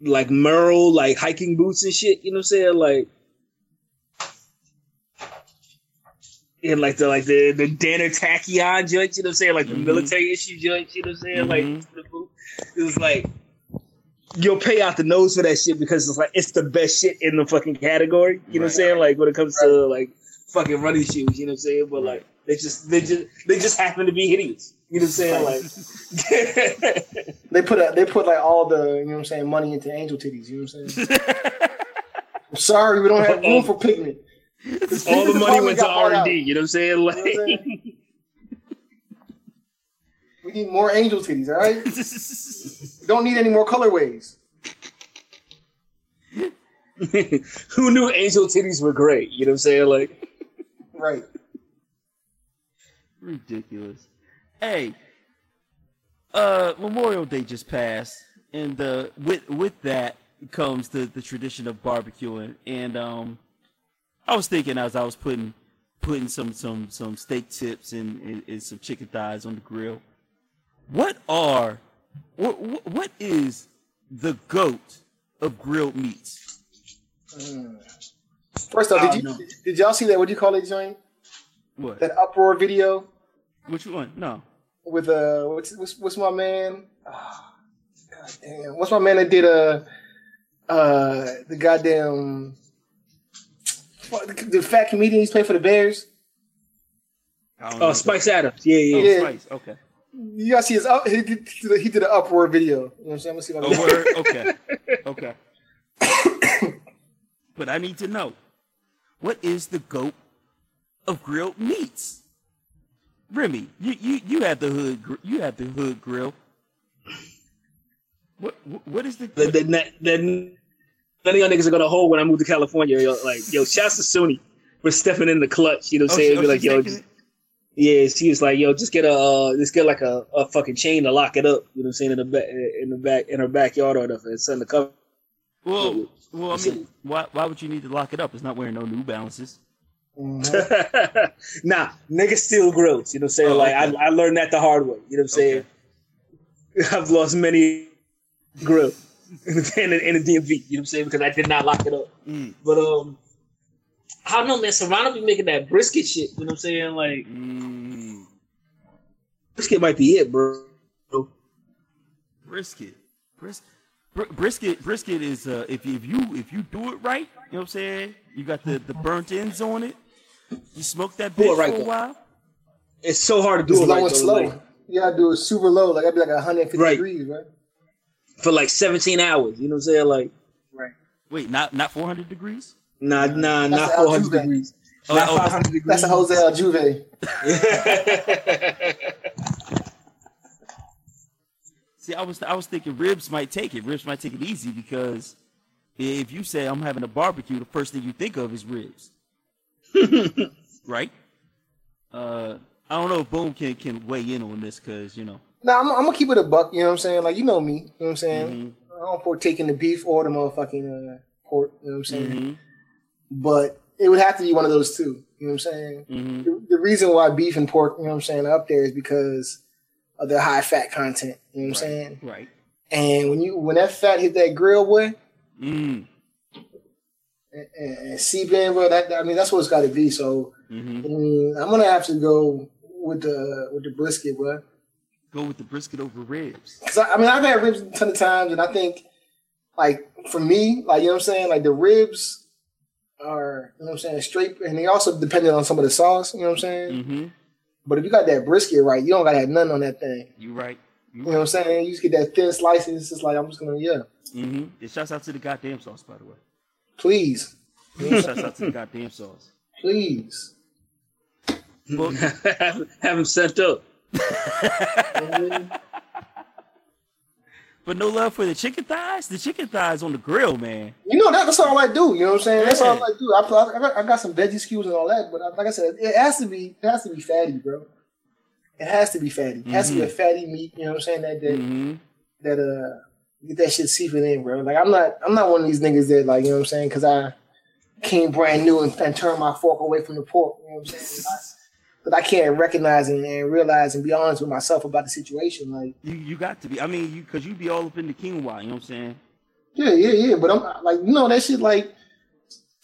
like Merrell, like hiking boots and shit, you know what I'm saying? Like and like the like the the Danner Tachyon joints, you know what I'm saying? Like the Mhm. military issue joint. you know what I'm saying? Mhm. Like. It was like you'll pay out the nose for that shit because it's like it's the best shit in the fucking category. You know what I'm saying? Like when it comes to like fucking running shoes, you know what I'm saying? But like they just they just they just happen to be hideous. You know what I'm saying? Like They put a, they put like all the you know what I'm saying money into angel titties. You know what I'm saying? I'm sorry, we don't have room for pigment. all the money went to R and D. You know what I'm saying? You know I'm Like saying? We need more angel titties, all right? We don't need any more colorways. who knew angel titties were great? You know what I'm saying? Like Right. Ridiculous. Hey, uh, Memorial Day just passed, and uh, with with that comes the the tradition of barbecuing. And um, I was thinking as I was putting putting some some some steak tips and, and, and some chicken thighs on the grill. What are what what- what is the goat of grilled meats? Mm. First off, did don't you did y'all see that? What do you call it, joint? What? That uproar video Which one? No. with uh, what's what's, what's my man? Ah, God damn, what's my man that did uh, uh, the goddamn what, the, the fat comedian he's playing for the Bears. I don't know oh what Spice Adams. Yeah, yeah. Oh, Yeah. Spice. Okay. You gotta see his up. He did, he did an uproar video. You know what I'm saying? I'm gonna see if I Oh, can. word? Okay. Okay. but I need to know what is the goat of grilled meats? Remy, you you, you have the hood gr- you have the hood grill. What what- is the Then then then none of y'all niggas are gonna hold when I move to California. Yo, like yo, shouts to Suni for stepping in the clutch. You know what I'm Oh, saying? she- oh, like yo, just. Yeah, she was like, "Yo, just get a, uh, just get like a, a fucking chain to lock it up." You know what I'm saying in the back, in the back, in her backyard or whatever, and send the cover. Well, well, I mean, why why would you need to lock it up? It's not wearing no New Balances. Mhm. nah, niggas steal grills. You know what I'm saying? Oh, like okay. I, I learned that the hard way. You know what I'm saying? I've lost many grills. in the, in the, DMV. You know what I'm saying? Because I did not lock it up. Mm. But um, I don't know, man. Serrano be making that brisket shit. You know what I'm saying? Like Mm. brisket might be it, bro. Brisket. Bris- br- brisket. Brisket is uh, if you, if you if you do it right, you know what I'm saying. You got the the burnt ends on it. You smoke that bitch right, for a while. It's so hard to do It's it low right, and though, slow. like, you gotta do it super low, like that'd be like 150 Right. degrees, right? for like 17 hours. You know what I'm saying? Like, Right. Wait, not not 400 degrees. nah, nah, That's not 400 Altuve. degrees. Oh, oh. not oh, 500 degrees. That's a Jose Altuve. See, I was I was thinking ribs might take it. Ribs might take it easy because if you say I'm having a barbecue, the first thing you think of is ribs, right? Uh, I don't know if Boom can can weigh in on this because you know. Nah, I'm, I'm gonna keep it a buck. You know what I'm saying? Like you know me. You know what I'm saying? Mhm. I don't partake in the beef or the motherfucking uh, pork. You know what I'm saying? Mhm. But it would have to be one of those two. You know what I'm saying? Mhm. The, the reason why beef and pork, you know what I'm saying, are up there is because of their high fat content. You know what I'm saying? Right. And when you when that fat hit that grill, boy, Mm. And, and, and seep in, bro, that I mean that's what it's got to be. So hmm I mean, I'm gonna have to go with the with the brisket, bro. Go with the brisket over ribs. Cause I, I mean, I've had ribs a ton of times, and I think, like, for me, like, you know what I'm saying? Like, the ribs are, you know what I'm saying, straight, and they also dependent on some of the sauce, you know what I'm saying? hmm But if you got that brisket right, you don't gotta have nothing on that thing. You right. You You know what I'm saying? You just get that thin slice, and it's just like, I'm just gonna, yeah, Mm-hmm. And shouts out to the goddamn sauce, by the way. Please, shouts out to the goddamn sauce. please. Well, have, have him sent up. but no love for the chicken thighs. The chicken thighs on the grill, man. You know, that, that's all I do, you know what I'm saying? That's all I do. I, I, got, I got some veggie skews and all that, but like I said, it has to be, it has to be fatty, bro. It has to be fatty. It has to be a fatty meat, you know what I'm saying? That, that, hmm that uh get that shit seeping in, bro. Like I'm not I'm not one of these niggas that like you know what I'm saying because I came brand new and, and turned my fork away from the pork. You know what I'm saying? I, but I can't recognize and, and realize and be honest with myself about the situation. Like You you got to be. I mean, you because you be all up in the quinoa. You know what I'm saying? yeah, yeah, yeah. But I'm like you know that shit like.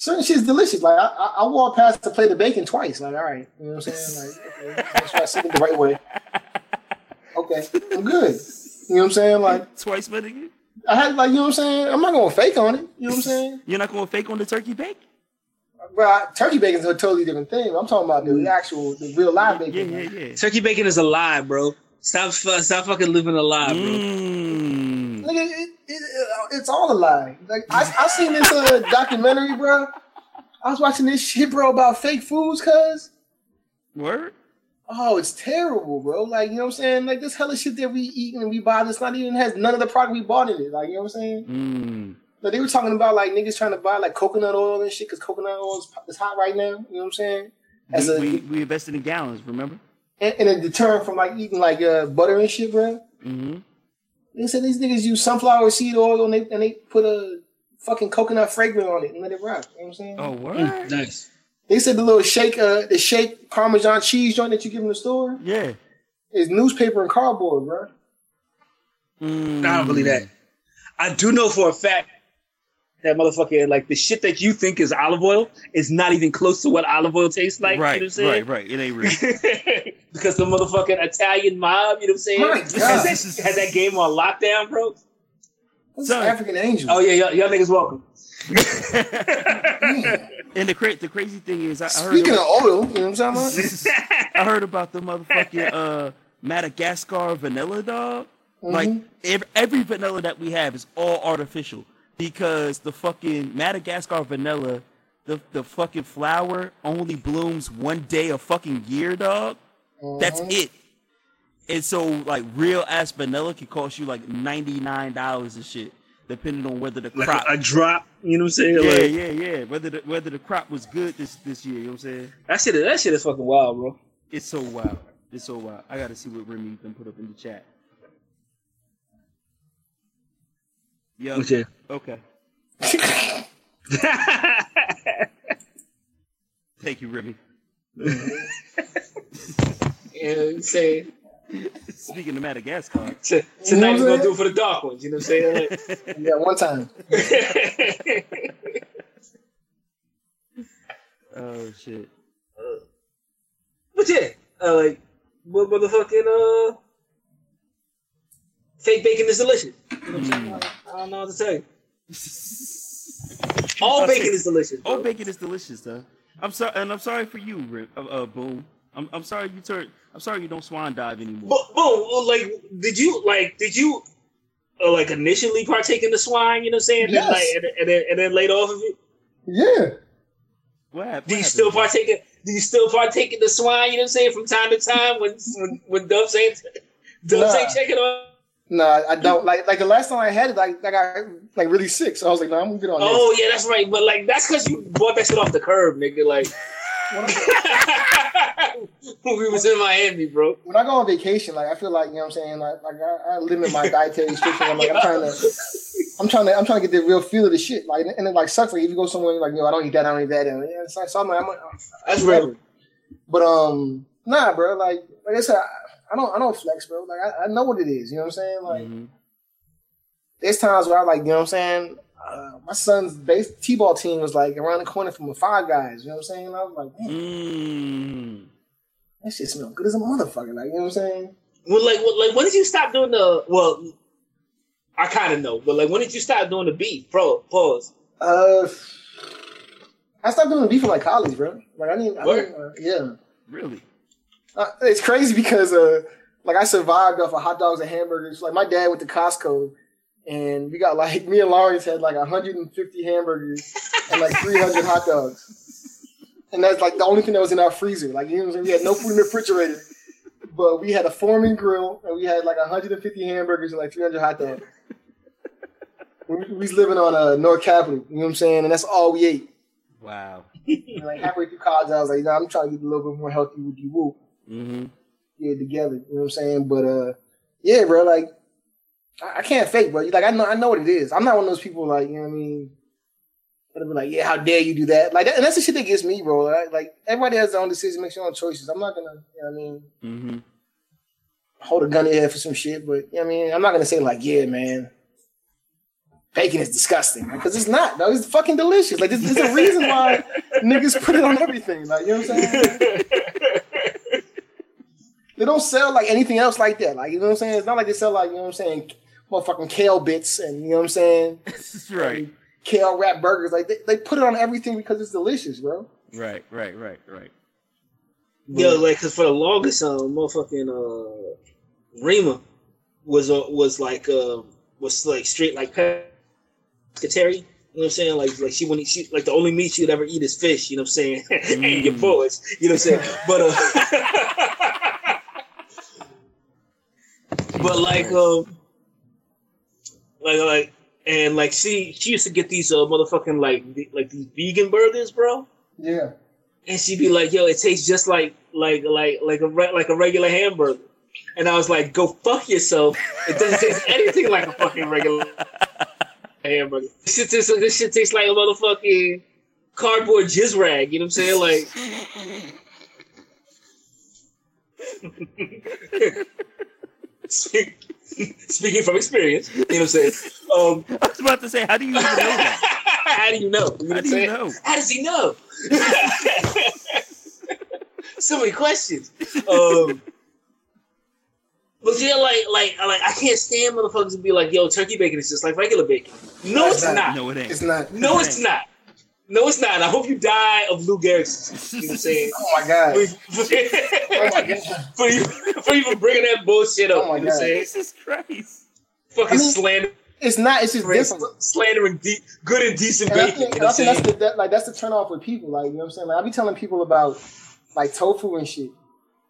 Certain shit's delicious. Like I, I, I walked past to play the bacon twice. Like, all right, you know what I'm saying? Like, okay, let's try to it the right way. Okay, I'm good. You know what I'm saying? Like, Twice better. than- I had like, you know what I'm saying? I'm not gonna fake on it. You know what I'm saying? You're not going to fake on the turkey bake? Bro, turkey bacon is a totally different thing. I'm talking about the actual, the real live bacon. yeah, yeah. yeah. Turkey bacon is a lie, bro. Stop, stop fucking living a lie, bro. Mm. Nigga, it, it, it, it's all a lie. Like I, I seen this uh, documentary, bro. I was watching this shit, bro, about fake foods, cuz. Word? Oh, it's terrible, bro. Like, you know what I'm saying? Like this hella shit that we eat and we buy that's not even has none of the product we bought in it. Like, you know what I'm saying? Mm. Like they were talking about like niggas trying to buy like coconut oil and shit because coconut oil is, is hot right now. You know what I'm saying? As We, a we, we invested in gallons, remember? and, and a deterrent from like eating like uh, butter and shit, bro. Mm-hmm. They said these niggas use sunflower seed oil and they and they put a fucking coconut fragrance on it and let it rock. You know what I'm saying? Oh, word? Mm, nice. They said the little shake, uh, the shake Parmesan cheese joint that you get in the store Yeah. is newspaper and cardboard, bro. Mm. I don't believe that. I do know for a fact that motherfucker, like the shit that you think is olive oil, is not even close to what olive oil tastes like. right, you know what I'm saying? right, right. It ain't real. because the motherfucking Italian mob, you know what I'm saying, has that, has that game on lockdown, bro. What's Son. African angel? Oh yeah, y'all, y'all niggas welcome. and the cra- the crazy thing is, I, I heard Speaking about, of oil, you know what I'm talking about? I heard about the motherfucking uh, Madagascar vanilla dog. Like Mhm. every, every vanilla that we have is all artificial because the fucking Madagascar vanilla, the the fucking flower only blooms one day a fucking year, dog. That's Mhm. it. And so like real ass vanilla can cost you like ninety nine dollars and shit, depending on whether the Like crop. a, a drop, you know what I'm saying? yeah, Like, yeah, yeah. Whether the whether the crop was good this this year, you know what I'm saying? That shit, is- that shit is fucking wild, bro. It's so wild. It's so wild. I gotta see what Remy can put up in the chat. Yeah. Okay. Okay. Thank you, Remy. Yeah, say Speaking of Madagascar, So, tonight we're gonna do it for the dark ones. You know what I'm saying? Like, Yeah, one time. oh shit. but yeah, uh, like what motherfucking uh, fake bacon is delicious. You know what I'm? Mm. I don't know what to tell you. All bacon is delicious. All bacon is delicious, though. I'm sorry, and I'm sorry for you, Rip, uh, uh, Boom. I'm, I'm sorry you turn. I'm sorry you don't swan dive anymore. But, but like, did you like? Did you uh, like initially partake in the swine? You know what I'm saying? And, then, Yes. like, and, then- and then and then laid off of it. Yeah. What happened? Do you still partake? In, do you still partake in the swine? You know what I'm saying? From time to time, when when, when Dubs ain't Dubs Nah. ain't checking on. No, I don't like like the last time I had it, like I got like really sick. So I was like, no, I'm gonna get on Oh yeah, that's right. But like, that's because you bought that shit off the curb, nigga. Like, when we was in Miami, bro. When I go on vacation, like I feel like you know what I'm saying. Like, like I, I limit my dietary restrictions. I'm like I'm trying to, I'm trying to, I'm trying to get the real feel of the shit. Like and it like sucks. Like if you go somewhere, you're like yo, I don't eat that, I don't eat that, and yeah, it's like, so I'm like, I'm, That's real. But um, nah, bro. Like like I said, I, I don't I don't flex, bro. Like I, I know what it is. You know what I'm saying? Like Mhm. there's times where I like, you know what I'm saying. Uh, my son's base t-ball team was like around the corner from the Five Guys. You know what I'm saying? I was like, damn, Mm. that shit smell good as a motherfucker. Like you know what I'm saying? Well, like, well, like, when did you stop doing the? Well, I kind of know, but like, when did you stop doing the beef? Pro pause. Uh, I stopped doing the beef for like college, bro. Like I didn't, I didn't uh, yeah. Really? Uh, it's crazy because uh, like I survived off of hot dogs and hamburgers. Like my dad went to Costco, and we got like me and Lawrence had like 150 hamburgers and like 300 hot dogs, and that's like the only thing that was in our freezer. Like you know, what I'm saying? we had no food in the refrigerator, but we had a Foreman grill, and we had like 150 hamburgers and like 300 hot dogs. We, we was living on uh, North Capitol, you know what I'm saying, and that's all we ate. Wow. And, like halfway through college, I was like, nah, I'm trying to get a little bit more healthy with you. Woo Mm-hmm. get together. You know what I'm saying? But uh, yeah, bro. Like, I, I can't fake, bro. Like, I know, I know what it is. I'm not one of those people. Like, you know what I mean? That'll be like, yeah, how dare you do that? Like, that, and that's the shit that gets me, bro. Like, like, everybody has their own decision, makes your own choices. I'm not gonna, you know what I mean, Mm-hmm. hold a gun to your head for some shit. But you know what I mean, I'm not gonna say like, yeah, man. Bacon is disgusting because it's not. No, it's fucking delicious. Like, there's, there's a reason why niggas put it on everything. Like, you know what I'm saying? They don't sell like anything else like that. Like, you know what I'm saying? It's not like they sell like, you know what I'm saying, motherfucking kale bits and you know what I'm saying? right. Kale wrap burgers. Like they, they put it on everything because it's delicious, bro. Right. Right. Right. Right. Yo, like, cause for the longest, um, motherfucking uh, Rima was uh, was like uh, was like straight like pescatarian. You know what I'm saying? Like, like she wouldn't. She like the only meat she would ever eat is fish. You know what I'm saying? and your Mm. bullets. You know what I'm saying? But uh, but like um, like like and like she she used to get these uh motherfucking like the- like these vegan burgers, bro Yeah. and she'd be like, "Yo, it tastes just like like like like a re- like a regular hamburger." And I was like, "Go fuck yourself! It doesn't taste anything like a fucking regular hamburger. This shit tastes, this shit tastes like a motherfucking cardboard jizz rag." You know what I'm saying? Like, Speak- speaking from experience, you know what I'm saying? Um, I was about to say, how do you even know that? how do you know? You know How do you know? How does he know? so many questions. Um, but yeah, like, like, like, I can't stand motherfuckers to be like, "Yo, turkey bacon is just like regular bacon." No, it's It's not. No, it ain't. It's not. No, it's not. No, it's not. I hope you die of Lou Gehrig's. You know what I'm saying? Oh my god. For, Oh my god. for, you, for even bringing that bullshit up. Oh my you know God. Jesus Christ. Fucking I mean, slander, It's not. It's just different. slandering de- good and decent And I bacon. think, you know I I'm think that's the that, like that's the turn off with people. Like you know what I'm saying. Like I be telling people about like tofu and shit,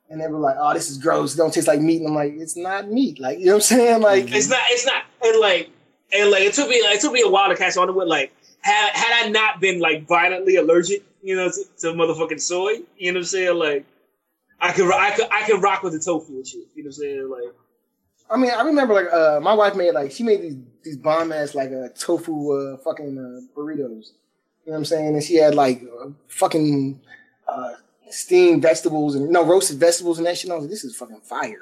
and they were like, "Oh, this is gross. It don't taste like meat." And I'm like, "It's not meat." Like you know what I'm saying? Like It's not. It's not. And like, and like, it took me. It took me a while to catch on to it. Like, had had I not been like violently allergic, you know, to, to motherfucking soy, you know what I'm saying? Like, I could, I could, I could rock with the tofu and shit. You know what I'm saying? Like, I mean, I remember like uh, my wife made like she made these these bomb ass like uh, tofu uh, fucking uh, burritos. You know what I'm saying? And she had like uh, fucking uh, steamed vegetables and no roasted vegetables and that shit. And I was like, this is fucking fire.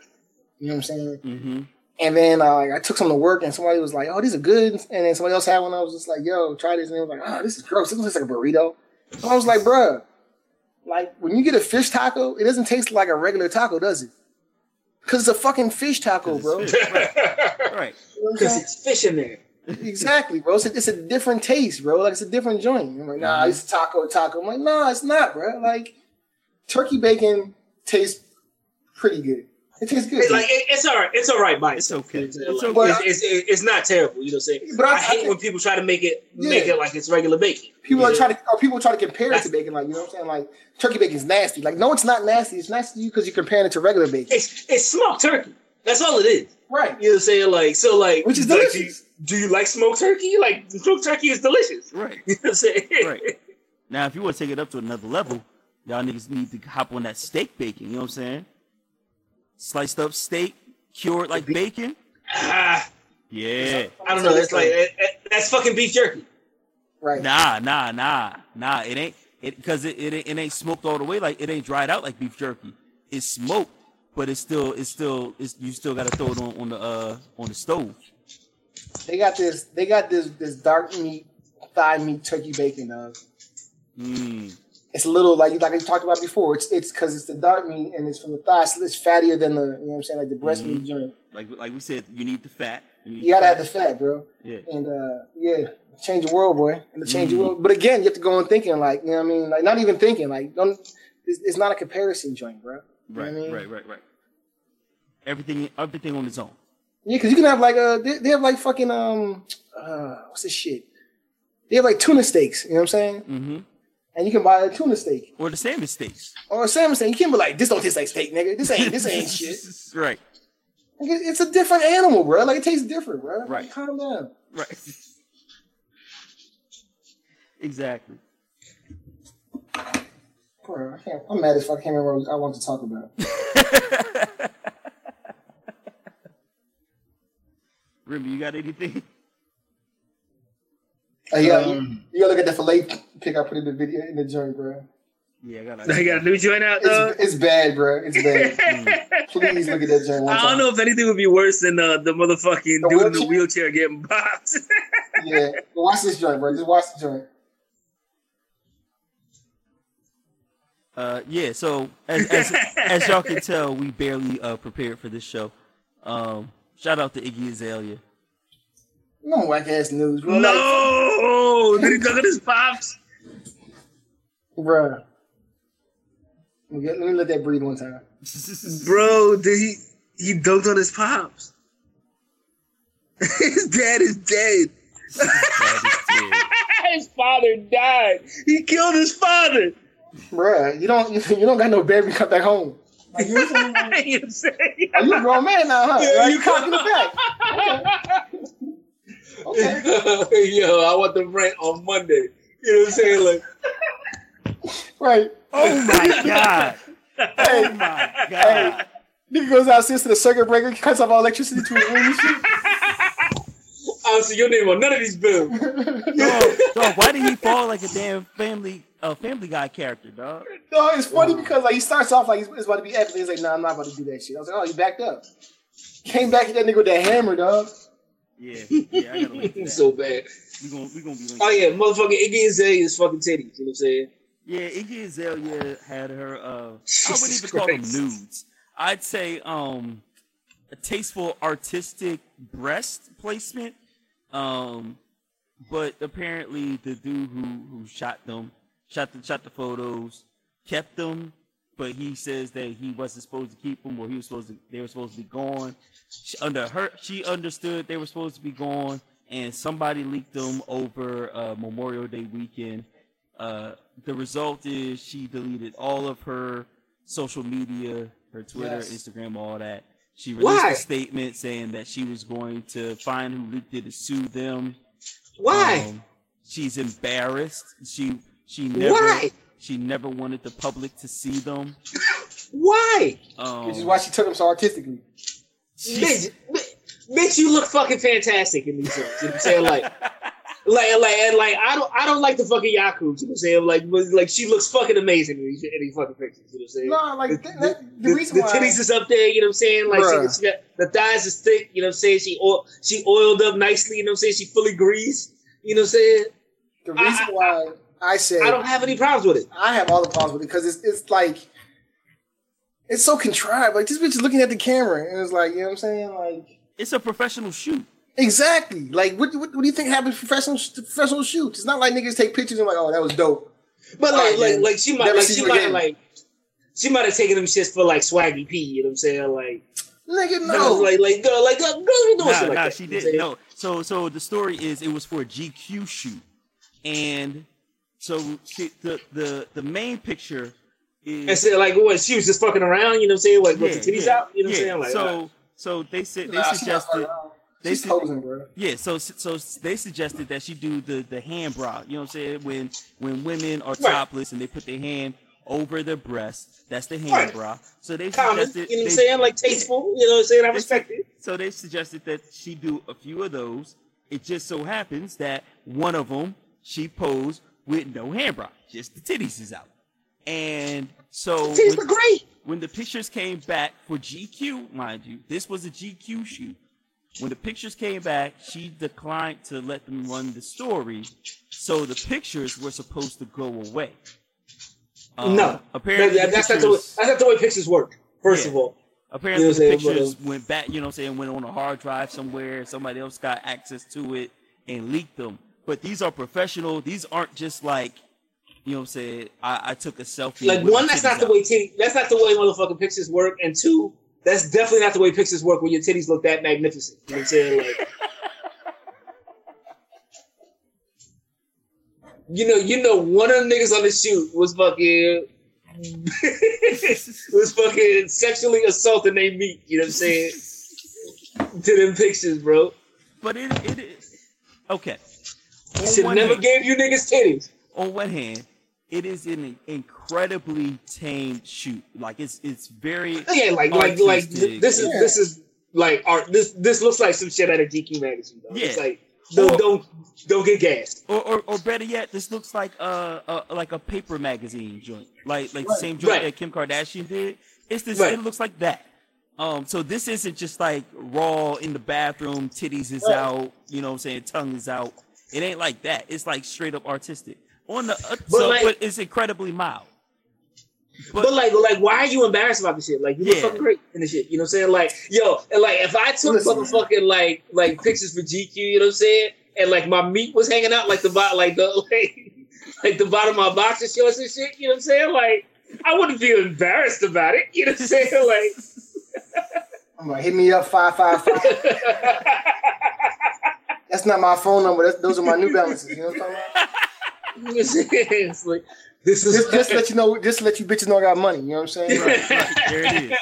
You know what I'm saying? Mm-hmm. And then uh, like, I took some to work, and somebody was like, "Oh, these are good." And then somebody else had one. I was just like, "Yo, try this." And they was like, "Oh, this is gross. This looks like a burrito." So I was like, "Bruh, like when you get a fish taco, it doesn't taste like a regular taco, does it? Because it's a fucking fish taco, bro. You Right. what I'm Because saying? it's fish in there. exactly, bro. It's a, it's a different taste, bro. Like it's a different joint. I'm like, nah, it's taco, taco. I'm like, nah, it's not, bro. Like turkey bacon tastes pretty good. It tastes good. It's like it, it's all right. It's all right Mike. It's okay. You know It's okay. saying? Like, It's, it's, it's not terrible. You know what I'm saying? But I- I, I hate think- when people try to make it make it like it's regular bacon. People are trying to, or people try to compare it to bacon, like you know what I'm saying. Like turkey bacon's nasty. Like no, it's not nasty. It's nasty to you because you're comparing it to regular bacon, It's it's smoked turkey. That's all it is. right? You know what I'm saying? Like so, like Which is like, delicious. Do you, do you like smoked turkey? Like smoked turkey is delicious. Right. You know what I'm saying? Right. Now, if you want to take it up to another level, y'all niggas need to hop on that steak bacon. You know what I'm saying? Sliced up steak, cured like bacon. Ah, Yeah. I don't know. It's like it, it- that's fucking beef jerky. Right. Nah, nah, nah, nah. It ain't it because it, it ain't- it ain't smoked all the way. Like it ain't dried out like beef jerky. It's smoked, but it's still it's still it's you still got to throw it on on the uh on the stove. They got this. They got this this dark meat, thigh meat turkey bacon. Uh, Mm. It's a little like you like I talked about before. It's it's because it's the dark meat and it's from the thigh. So it's fattier than the you know what I'm saying like the breast Mhm. meat joint. Like like we said, you need the fat. need You gotta have the fat, bro. Yeah. And uh, yeah, change the world, boy, and to change the Mhm. world. But again, you have to go on thinking like you know what I mean, like not even thinking like don't. It's, it's not a comparison joint, bro. You know Right, what I mean? right, right, right. Everything everything on its own. Yeah, because you can have like uh, they, they have like fucking um, uh, what's this shit? They have like tuna steaks. You know what I'm saying? Mm-hmm. And you can buy a tuna steak Or the salmon steaks. or a salmon steak. You can't be like, this don't taste like steak, nigga. This ain't this ain't shit. Right, Like, it's a different animal, bro. Like it tastes different, bro. Like, Right. calm down. right. exactly. Bro, I can't, I'm mad as fuck. I can't remember what I want to talk about. Remy, you got anything? Uh, you, gotta, Um, you gotta look at the fillet pick I put in the video in the joint, bro. Yeah, I got. I got a new joint out though. It's, it's bad, bro. It's bad. Please look at that joint one I don't know if anything would be worse than uh, the motherfucking The dude in the wheelchair? wheelchair getting bopped. Yeah, Well, watch this joint, bro. Just watch the joint. Uh, yeah. So as as, as y'all can tell, we barely uh, prepared for this show. Um, shout out to Iggy Azalea. No whack ass news, bro. Like, no, did he talk at his pops? bro. Let me, let that breathe one time. Bro, did he he dunked on his pops? his dad is dead. his father died. He killed his father. Bruh, you don't you don't got no baby come back home. Like, you know what I'm saying? You know what I'm saying? Are you a grown man now, huh? Yeah, Like, you you cocking the back. Okay. okay. Yo, I want the rent on Monday. You know what I'm saying? Like, Right. oh my god! Oh my Hey, god! nigga goes downstairs to the circuit breaker, cuts off all electricity to his room and shit. I don't see your name on none of these bills. Dog, dog, why did he fall like a damn family uh, Family Guy character, dog? no, it's funny because like he starts off like he's, it's about to be epic. He's like, nah, I'm not about to do that shit. I was like, oh, you backed up. Came back at that nigga with that hammer, dog. Yeah, yeah, I gotta link to that. so bad. we gonna we gonna be linking. Oh yeah, motherfucker, Iggy Azalea's fucking titties. You know what I'm saying? Yeah, Iggy Azalea had her. Uh, I wouldn't even call them nudes. I'd say um, a tasteful artistic breast placement. Um, but apparently the dude who who shot them, shot the shot the photos, kept them. But he says that he wasn't supposed to keep them, or he was supposed to. They were supposed to be gone. She, under her, she understood they were supposed to be gone, and somebody leaked them over uh, Memorial Day weekend. Uh, the result is she deleted all of her social media, her Twitter, Yes. Instagram, all that. She released Why? a statement saying that she was going to find who leaked it and sue them. Why? Um, she's embarrassed. She she never Why? she never wanted the public to see them. Why? Um, Which is why she took them so artistically. Bitch, bitch, you look fucking fantastic in these songs. You know what I'm saying? Like, like, like, and like, I don't, I don't like the fucking Yaku. You know what I'm saying? Like, like she looks fucking amazing in these, in these fucking pictures. You know what I'm saying? No, like the, the, that, the, the, reason the why titties is up there. You know what I'm saying? Like, she, she got the thighs is thick. You know what I'm saying? She oil, she oiled up nicely. You know what I'm saying? She fully greased. You know what I'm saying? the reason I- why I say I don't have any problems with it. I have all the problems with it because it's it's like it's so contrived. Like this bitch is looking at the camera and it's like, you know what I'm saying? Like It's a professional shoot. exactly. Like what what, what do you think happens professional to professional shoots? It's not like niggas take pictures and like, oh, that was dope. But like, right, like, then. like she might, Never like she might, again. like, she might have taken them shits for like swaggy P. You know what I'm saying? Like, Nigga, no, no. like, like, girl, like, girl, girl, you doing Nah, shit like nah, that. she you know what I'm did saying? no. So, so the story is it was for a GQ shoot, and so she, the the the main picture is And said like, what? She was just fucking around. You know what I'm saying? Like, with the titties yeah, out. You know what I'm saying? Like, so, so they said they Nah, suggested they She's su- posing, bro. Yeah, so so they suggested that she do the the hand bra. You know what I'm saying? When when women are Right. topless and they put their hand over their breast, that's the hand Right. bra. So they common. suggested You know what I'm saying? Like tasteful. You know what I'm saying? I respect it. So they suggested that she do a few of those. It just so happens that one of them she posed with no hand bra, just the titties is out. And so when- look great. when the pictures came back for GQ, mind you, this was a GQ shoot. When the pictures came back, she declined to let them run the story, so the pictures were supposed to go away. Um, no, apparently That- the that's not the way. pictures- That's not the way pictures work. First Yeah. of all, Apparently, You know the pictures but, went back. You know, what I'm saying went on a hard drive somewhere. Somebody else got access to it and leaked them. But these are professional. These aren't just like, you know, what I'm saying I, I took a selfie. like one, that's not the out. way titty. That's not the way motherfucking pictures work. And two, that's definitely not the way pictures work when your titties look that magnificent. You know what I'm saying? Like, you know, you know, one of the niggas on the shoot was fucking. was fucking sexually assaulting they meat, you know what I'm saying? to them pictures, bro. But it it is okay. On Should never hand- gave you niggas titties. on one hand, it is an incredibly tame shoot. Like it's it's very Yeah, like like like artistic. this is Yeah. this is like art. This this looks like some shit out of GQ magazine. Though. It's Yeah. like don't Or- don't don't get gassed. Or, or, or better yet, this looks like uh, uh like a paper magazine joint, like like the same joint right. that Kim Kardashian did. It's this. Right. It looks like that. Um, so this isn't just like raw in the bathroom, titties is Right. out, you know what I'm saying, tongue is out. It ain't like that. It's like straight up artistic. On the uh, so, like- but it's incredibly mild. But, But like like why are you embarrassed about this shit? Like you look Yeah. fucking great in this shit. You know what I'm saying? Like yo, and like if I took Listen, motherfucking like like pictures for GQ, you know what I'm saying? And like my meat was hanging out like the bottom like the like, like the bottom of my boxer shorts and shit. You know what I'm saying? Like I wouldn't feel embarrassed about it. You know what I'm saying? Like. I'm like, hit me up five five five. That's not my phone number. That's, those are my New Balances. You know what I'm talking about? It's like this is Just, just let you know, just let you bitches know I got money. You know what I'm saying? Right, right. There it is.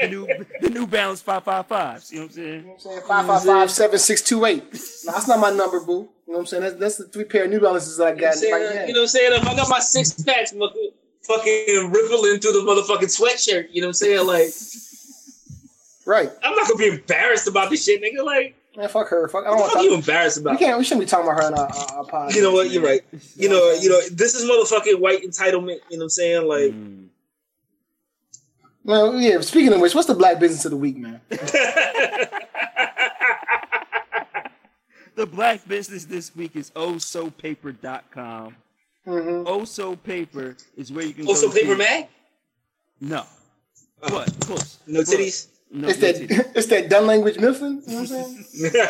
the new the New Balance five five fives. You know what I'm saying? You know what I'm saying? Five five five seven six two eight. No, that's not my number, boo. You know what I'm saying? That's, that's the three pair of New Balances that I You know, what got I'm saying? right you know what I'm saying? If I got my six packs fucking, fucking rippling through the motherfucking sweatshirt, you know what I'm saying? Like, Right. I'm not gonna be embarrassed about this shit, nigga. Like, Man, fuck her. Fuck. I don't what want the fuck to you embarrassed about? We about? can't. We shouldn't be talking about her in our, our, our podcast. You know what? You're right. You know, you know, this is motherfucking white entitlement. You know what I'm saying? Like, Mm. Well, yeah. Speaking of which, what's the black business of the week, man? The black business this week is osopaper.com. Mm-hmm. Oso Paper is where you can Oso go to- paper mag? No. Oh. What? Close. No Close. titties. No, It's that. titties. It's that done language Mifflin. You know what I'm saying?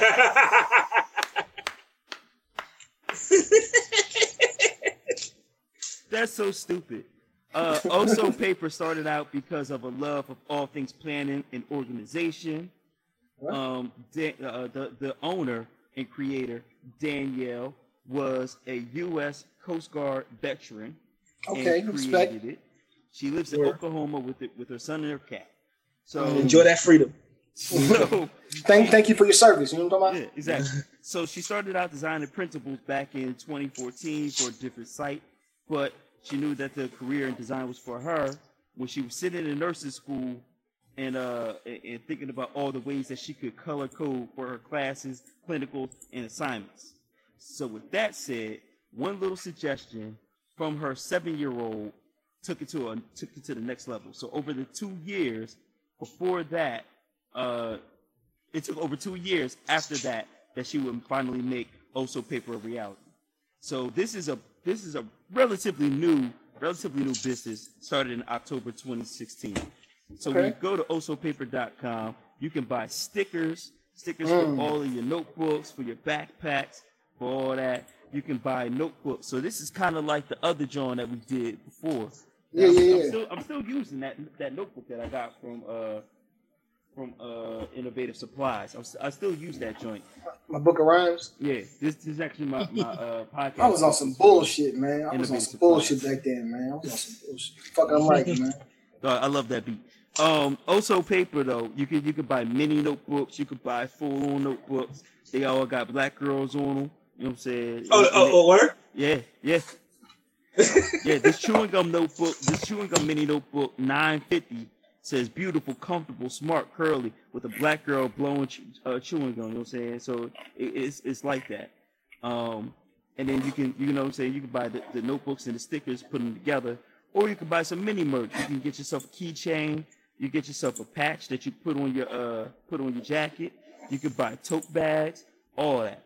That's so stupid. Uh, Oso Paper started out because of a love of all things planning and organization. Um, Da- uh, the the owner and creator Danielle was a U.S. Coast Guard veteran. Okay, and respect. it. She lives in Word. Oklahoma with it with her son and her cat. So Enjoy that freedom. So, Thank, thank you for your service. You know what I'm talking yeah, exactly. So she started out designing principles back in 2014 for a different site, but she knew that the career in design was for her when she was sitting in nursing school and uh and, and thinking about all the ways that she could color code for her classes, clinicals, and assignments. So with that said, one little suggestion from her seven-year-old took it to a took it to the next level. So over the two years before that, uh, it took over two years after that that she would finally make Oso Paper a reality. So this is a this is a relatively new relatively new business started in October 2016. So when you go to osopaper.com, you can buy stickers, stickers Mm. for all of your notebooks, for your backpacks, for all that. You can buy notebooks. So this is kind of like the other John that we did before. Yeah, I'm, yeah, I'm yeah. still, I'm still using that that notebook that I got from uh from uh Innovative Supplies. I'm, I still use that joint. My book of rhymes. Yeah, this, this is actually my my uh podcast. I was on some bullshit, man. I was on Innovative some bullshit supplies. back then, man. I was on some bullshit. Fucking like it, man. I love that beat. Um, Oso paper though, you can you can buy mini notebooks, you can buy full on notebooks. They all got black girls on them. You know what I'm saying? Oh, And oh, they- oh, word? Yeah, yeah, yeah. This chewing gum notebook, this chewing gum mini notebook, nine fifty says beautiful, comfortable, smart, curly, with a black girl blowing uh, chewing gum. You know what I'm saying? So it, it's it's like that. Um, and then you can you know what I'm saying you can buy the, the notebooks and the stickers, put them together, or you can buy some mini merch. You can get yourself a keychain. You get yourself a patch that you put on your uh put on your jacket. You can buy tote bags, all that.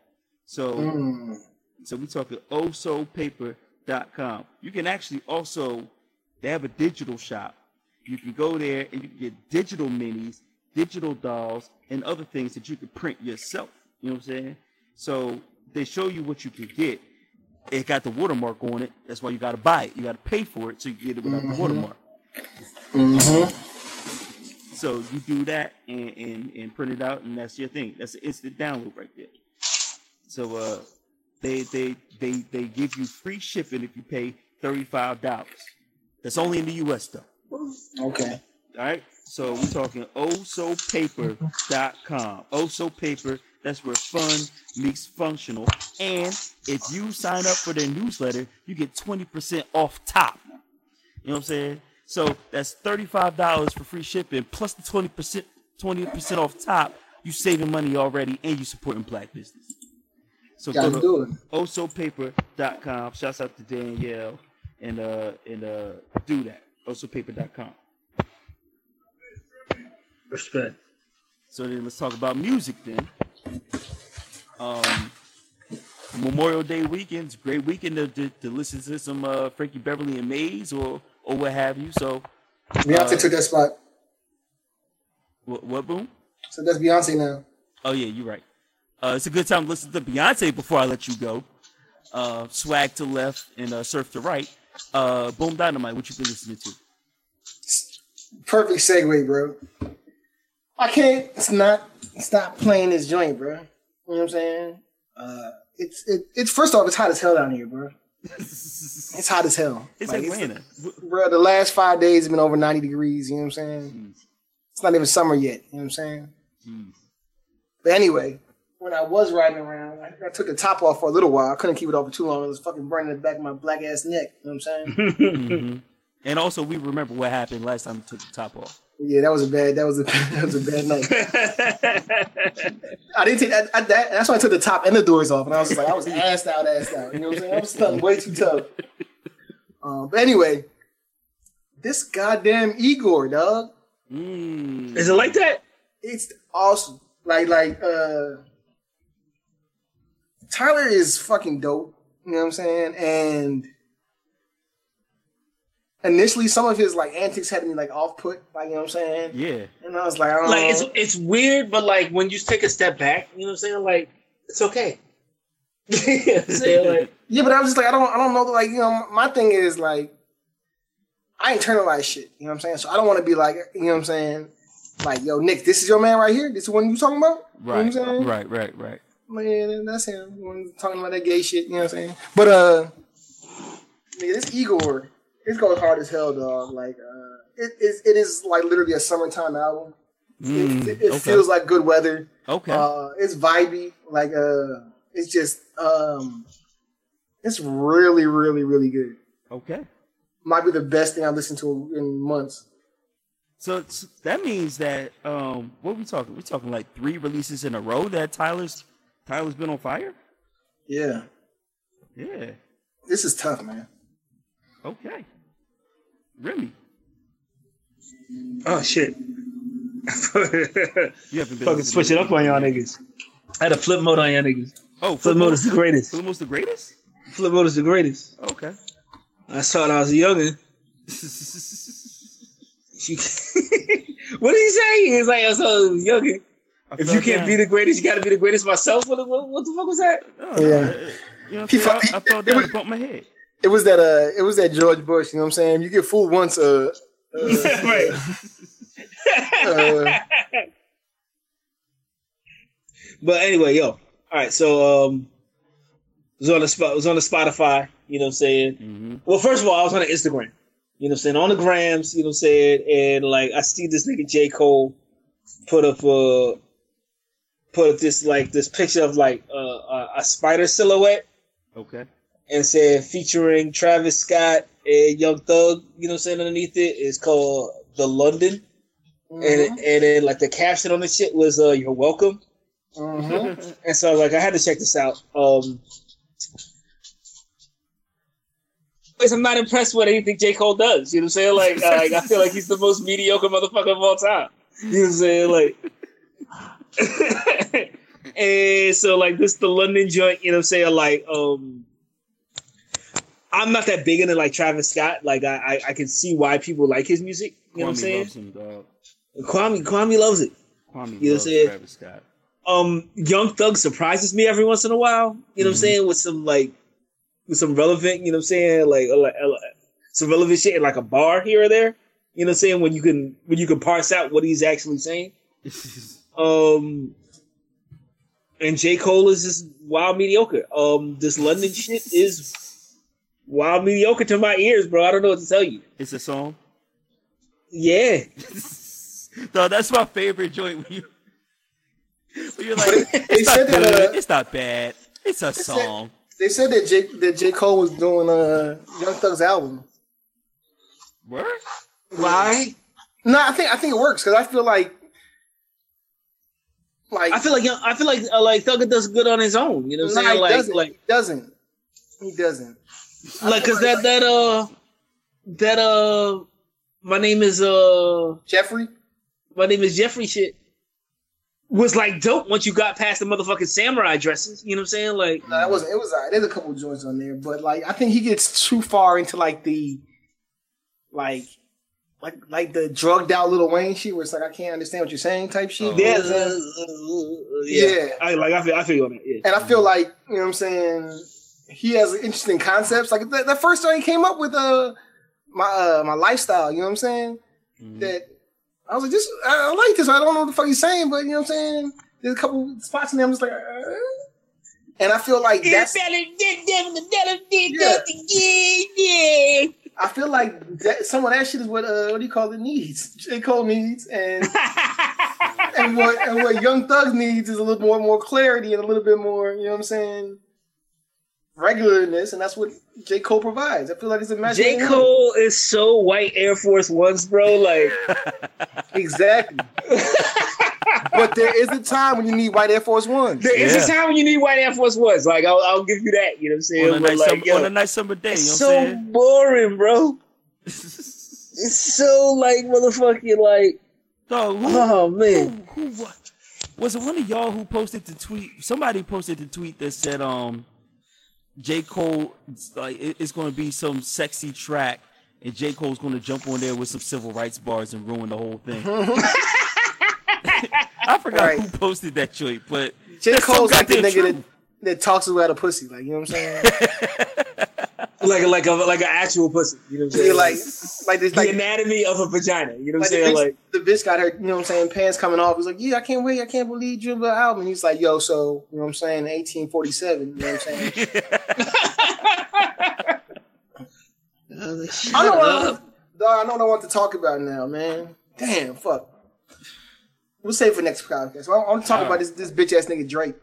So. Mm. So we talking osopaper.com. You can actually also they have a digital shop. You can go there and you can get digital minis, digital dolls, and other things that you can print yourself. You know what I'm saying? So they show you what you can get. It got the watermark on it. That's why you got to buy it. You got to pay for it so you get it without the watermark. Mm-hmm. So you do that and, and, and print it out, and that's your thing. That's an instant download right there. So uh, they they they they give you free shipping if you pay thirty five dollars. That's only in the U.S. though. Okay. All right. So we're talking oh osopaper.com. Oso oh Paper. That's where fun meets functional. And if you sign up for their newsletter, you get 20% off top. You know what I'm saying? So that's $35 for free shipping plus the 20% 20% off top. You saving money already and you supporting black business. So Gotta go to osopaper.com. Shouts out to Danielle and uh and uh do that. osopaper.com. Respect. So then let's talk about music then. Um, Memorial Day weekend's a great weekend to, to, to listen to some uh, Frankie Beverly and Maze or or what have you. So Beyonce Uh, took that spot. what, what boom? So that's Beyonce now. Oh yeah, you're right. Uh, it's a good time to listen to Beyonce before I let you go. Uh, swag to left and uh, surf to right. Uh, boom dynamite. What you been listening to? Perfect segue, bro. I can't. It's not. Stop playing this joint, bro. You know what I'm saying? Uh, it's it, it's first off, it's hot as hell down here, bro. It's hot as hell. It's Like, Atlanta. bro. The last five days have been over 90 degrees. You know what I'm saying? Jeez. It's not even summer yet. You know what I'm saying? Jeez. But anyway, when I was riding around, I, I took the top off for a little while. I couldn't keep it off for too long. It was fucking burning the back of my black ass neck. You know what I'm saying? Mhm. And also, we remember what happened last time we took the top off. yeah, that was a bad. That was a that was a bad night. I didn't take that, I, that. That's why I took the top and the doors off, and I was just like, I was assed out, assed out. You know what I'm saying? I was stunting way too tough. Um, but anyway, this goddamn Igor, dog, Mm. Is it like that? it's awesome. Like, like, uh, Tyler is fucking dope. You know what I'm saying? And initially, some of his like antics had me like off put. Like, you know what I'm saying? Yeah. And I was like, oh. Like it's it's weird, but like when you take a step back, you know what I'm saying? Like it's okay. you know I'm saying? Like Yeah, but I was just like, I don't, I don't know. Like, you know, my thing is like, I internalize shit. You know what I'm saying? So I don't want to be like, you know what I'm saying? Like, yo, Nick, this is your man right here. This is the one you talking about. Right. You know what I'm saying? Right. Right. Right. Man, that's him. Talking about that gay shit. You know what I'm saying? But uh, nigga, this Igor, it's going hard as hell, dog. Like, uh, it is, it is like literally a summertime album. Mm, it it okay. feels like good weather. okay. Uh, it's vibey. Like uh, it's just um, it's really, really, really good. okay. Might be the best thing I've listened to in months. So that means that um, what we talking? We're talking like three releases in a row that Tyler's Tyler's been on fire. Yeah. Yeah. This is tough, man. Okay. Remy, Oh shit. you haven't been Fucking switch it up on y'all niggas. I had a flip mode on y'all niggas. Oh, Flip mode is the greatest. Flip mode's the greatest. Flip mode is the greatest. Okay. I saw it when I was a youngin. What did he say? He was like, I saw it when I was youngin. If you can't be the greatest, you gotta be the greatest myself. What, what, what the fuck was that? oh, Yeah. You know, what I'm He saying? I, I fell down and bumped my head. It was that uh it was that George Bush, you know what I'm saying? You get fooled once, uh, uh, right. uh But anyway, yo. All right, so um was on the spot was on the Spotify, you know what I'm saying? Mm-hmm. Well, first of all, I was on the Instagram. You know what I'm saying? On the grams, you know what I'm saying? And like I see this nigga J. Cole put up a put up this like this picture of like uh, a, a spider silhouette Okay. and said featuring Travis Scott and Young Thug, you know what I'm saying, underneath it. It's called The London. And and then like the caption on the shit was uh you're welcome. mhm. And so I was like, I had to check this out. Um Anyways, I'm not impressed with anything J. Cole does. You know what I'm saying? Like, uh, like I feel like he's the most mediocre motherfucker of all time. You know what I'm saying? Like And so like this the London joint, you know what I'm saying? Like, um I'm not that big into like Travis Scott. Like I, I, I can see why people like his music. You know what I'm saying? loves him, dog. Kwame Kwame loves it. Kwame You know what I'm loves saying? Travis Scott. um Young Thug surprises me every once in a while. You know what I'm Mhm. saying? With some like with some relevant, you know what I'm saying? Like, uh, like uh, some relevant shit in like a bar here or there. You know what I'm saying? When you can when you can parse out what he's actually saying. Um and J. Cole is just wild mediocre. Um this London shit is wild mediocre to my ears, bro. I don't know what to tell you. it's a song. Yeah. no, that's my favorite joint. When you, when you're like, They it's not said that, good. uh, it's not bad. It's a said- song. They said that J that J. Cole was doing uh Young Thug's album. What? Why? No, I think I think it works because I feel like like I feel like I feel like uh, like Thugger does good on his own. You know what I'm nah, saying? Like doesn't. like he doesn't. He doesn't. Like cause that that uh that uh my name is uh Jeffrey. my name is Jeffrey shit was like dope once you got past the motherfucking samurai dresses. You know what I'm saying? Like No, that wasn't. It was. alright. There's a couple of joints on there, but like I think he gets too far into like the like. Like, like the drugged out Lil Wayne shit, where it's like I can't understand what you're saying, type shit. Oh. yeah, You know what I'm saying? yeah. Yeah. I like I feel I feel on that. Yeah. and I feel like you know what I'm saying. He has interesting concepts. Like the, the first time he came up with uh my uh my lifestyle. You know what I'm saying? Mhm. That I was like, this I, I like this. I don't know what the fuck he's saying, but you know what I'm saying. There's a couple spots in there. I'm just like, uh, and I feel like that's. yeah. I feel like that, some of that shit is what uh what do you call it needs. J Cole needs, and and what and what Young Thug needs is a little more more clarity and a little bit more. You know what I'm saying? Regularness, and that's what J Cole provides. I feel like it's a match. J. Cole is so white Air Force Ones, bro. Like exactly. but there is a time when you need white Air Force Ones. there is Yeah. a time when you need white Air Force Ones. Like I'll, I'll give you that. You know what I'm saying? on, a nice like, summer, yo, on a nice summer day. You know what so saying? boring, bro. It's so like motherfucking like Dog, who, oh man. who, what? Was it one of y'all who posted the tweet? Somebody posted the tweet that said, um, J. Cole, like, it- it's going to be some sexy track, and J. Cole's going to jump on there with some civil rights bars and ruin the whole thing. I forgot Right. who posted that tweet, but J that's so Cole's like the nigga that, that talks about a pussy. Like you know what I'm saying? Like a, like a like an actual pussy. You know what I'm saying? Yeah, like like this the like. anatomy of a vagina. You know what Like I'm the, saying? bitch, Like the bitch got her, you know what I'm saying, pants coming off. He's like, yeah, I can't wait, I can't believe you the album. He's like, yo, so you know what I'm saying, 1847, you know what I'm saying. I know what I, want- dog, I know what I want to talk about now, man. Damn, fuck. We'll save it for next podcast. I, am talking talk All about this this bitch ass nigga Drake.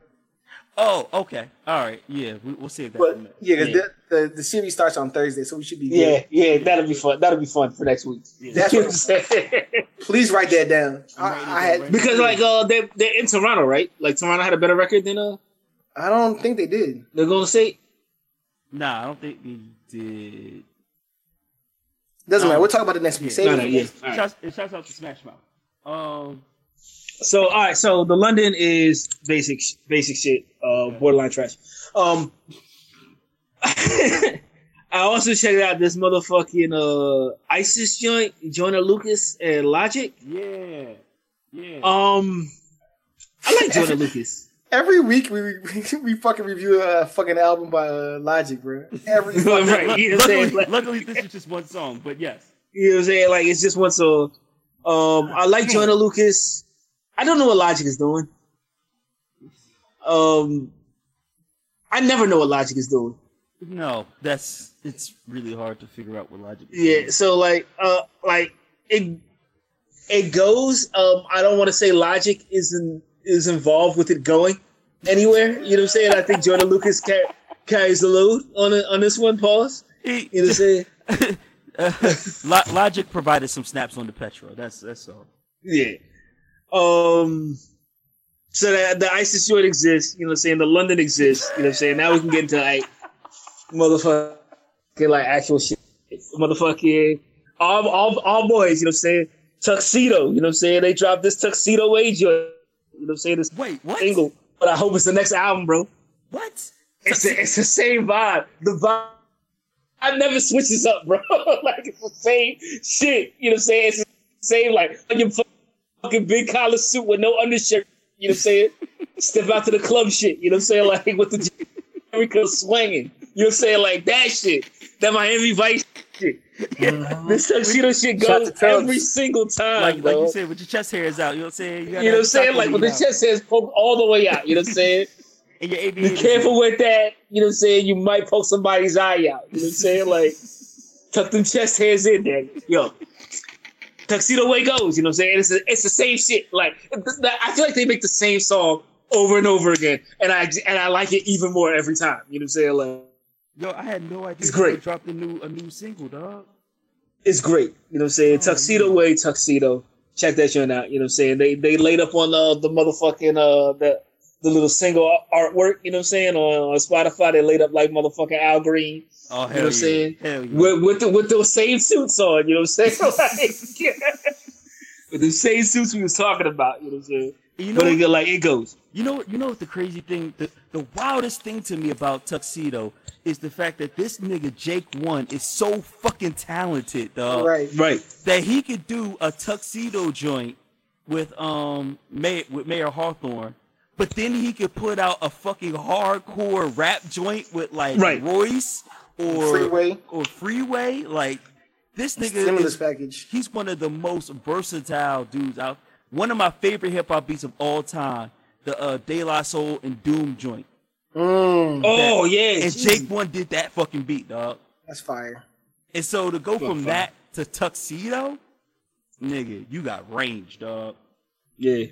Oh, okay. All right. Yeah, we, we'll see that. But for next. yeah, because the, the the series starts on Thursday, so we should be good. yeah, yeah, that'll be fun. That'll be fun for next week. That's what, what I'm saying? please write that down. I, I had because like uh they they're in Toronto, right? Like Toronto had a better record than uh I don't think they did. They're going to say Nah, I don't think we did. Doesn't Um, matter. We'll talk about it next week. yeah. Save No, it no, for yeah. next- All right. Shouts, shouts out to Smash Mouth. Um, So all right, so the London is basic basic shit, uh borderline trash. Um I also checked out this motherfucking uh ISIS joint, Joyner Lucas and Logic. yeah, yeah. Um I like Joyner Lucas. Every week we we, we fucking review a fucking album by uh, Logic, bro. Every fucking Right, you know what I'm saying? luckily, Like- luckily, this is just one song, but yes. You know what I'm saying? Like it's just one song. Um I like Joyner Lucas. I don't know what Logic is doing. Um I never know what Logic is doing. No, that's it's really hard to figure out what logic. is Yeah, doing. so like uh like it it goes um I don't want to say logic is in, is involved with it going anywhere, you know what I'm saying? I think Joyner Lucas car- carries the load on it, on this one pause. You know what I'm saying? uh, Logic provided some snaps on the Petro. That's that's all. Yeah. Um so that the ISIS joint exists, you know saying? The London exists, you know I'm saying? Now we can get into like motherfucking like actual shit. Motherfucking all all all boys, you know I'm saying? Tuxedo, you know I'm saying? They dropped this tuxedo wage, you know I'm saying? This Wait, what? single. But I hope it's the next album, bro. What? It's the, it's the same vibe. The vibe I never switches up, bro. like it's the same shit. You know what I'm saying? It's the same like on your fucking big collar suit with no undershirt. You know what I'm saying? Step out to the club shit. You know what I'm saying? Like with the Jericho swinging. You know what I'm saying? Like that shit. That Miami Vice shit. Uh-huh. This tuxedo shit goes every single time, Like like you said, with your chest hairs out. You know what I'm saying? gotta You know what I'm saying? Like when the chest says poke all the way out. You know what I'm saying? And your Be careful with that. You know what I'm saying? You might poke somebody's eye out. You know what I'm saying? Like, tuck them chest hairs in there. Yo. Tuxedo way goes. You know what I'm saying? It's, a, it's the same shit. Like, I feel like they make the same song over and over again. And I and I like it even more every time. You know what I'm saying? Like, Yo, I had no idea. It's they great. Dropped a new a new single, dog. it's great. You know what I'm saying? Oh, Tuxedo man. way, tuxedo. Check that shit out. You know what I'm saying? They they laid up on uh, the motherfucking uh the the little single artwork, you know what I'm saying? On, on Spotify, they laid up like motherfucking Al Green. Oh hell know what I'm yeah. saying? Yeah. with with the with those same suits on, you know what I'm saying? like, with the same suits we was talking about, you know what I'm saying? You know, But it, like it goes. you know, you know what the crazy thing, the, the wildest thing to me about Tuxedo is the fact that this nigga Jake One is so fucking talented, dog. right. Right. That he could do a tuxedo joint with um May, with Mayer Hawthorne, but then he could put out a fucking hardcore rap joint with like Right. Royce or Freeway. or Freeway. Like this nigga Stimulus is package. he's one of the most versatile dudes out. One of my favorite hip hop beats of all time, the uh, De La Soul and Doom joint. Mm, Oh yeah. And Jesus. Jake One did that fucking beat, dog. that's fire. And so to go from fine. that to Tuxedo, nigga, you got range, dog. Yeah.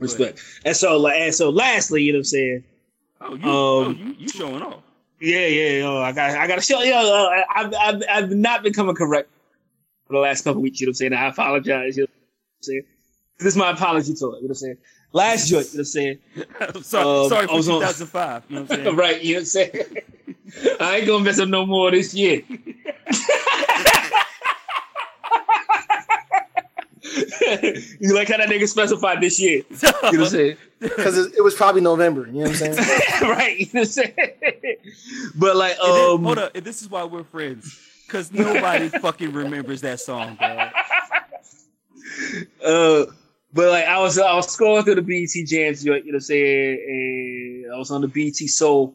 Respect. And so and so lastly, you know what I'm saying? Oh, you, oh, Um, you, you showing off. Yeah, yeah, yo, I got I gotta show yo, uh, I've, I've I've not been coming correct for the last couple weeks, you know what I'm saying? I apologize, you know what I'm saying? This is my apology to it, you know what I'm saying? Last joint, you know what I'm saying? sorry, um, sorry for was on- 2005. You know what I'm saying? right, you know what I'm saying? I ain't gonna mess up no more this year. You like how that nigga specified this year. You know what I'm saying? Because it, it was probably November. You know what I'm saying? right, you know what I'm saying? But like And then- um hold up, and this is why we're friends. Cause nobody fucking remembers that song, bro. uh but like I was I was scrolling through the BET jams, you know what I'm saying, and I was on the BET Soul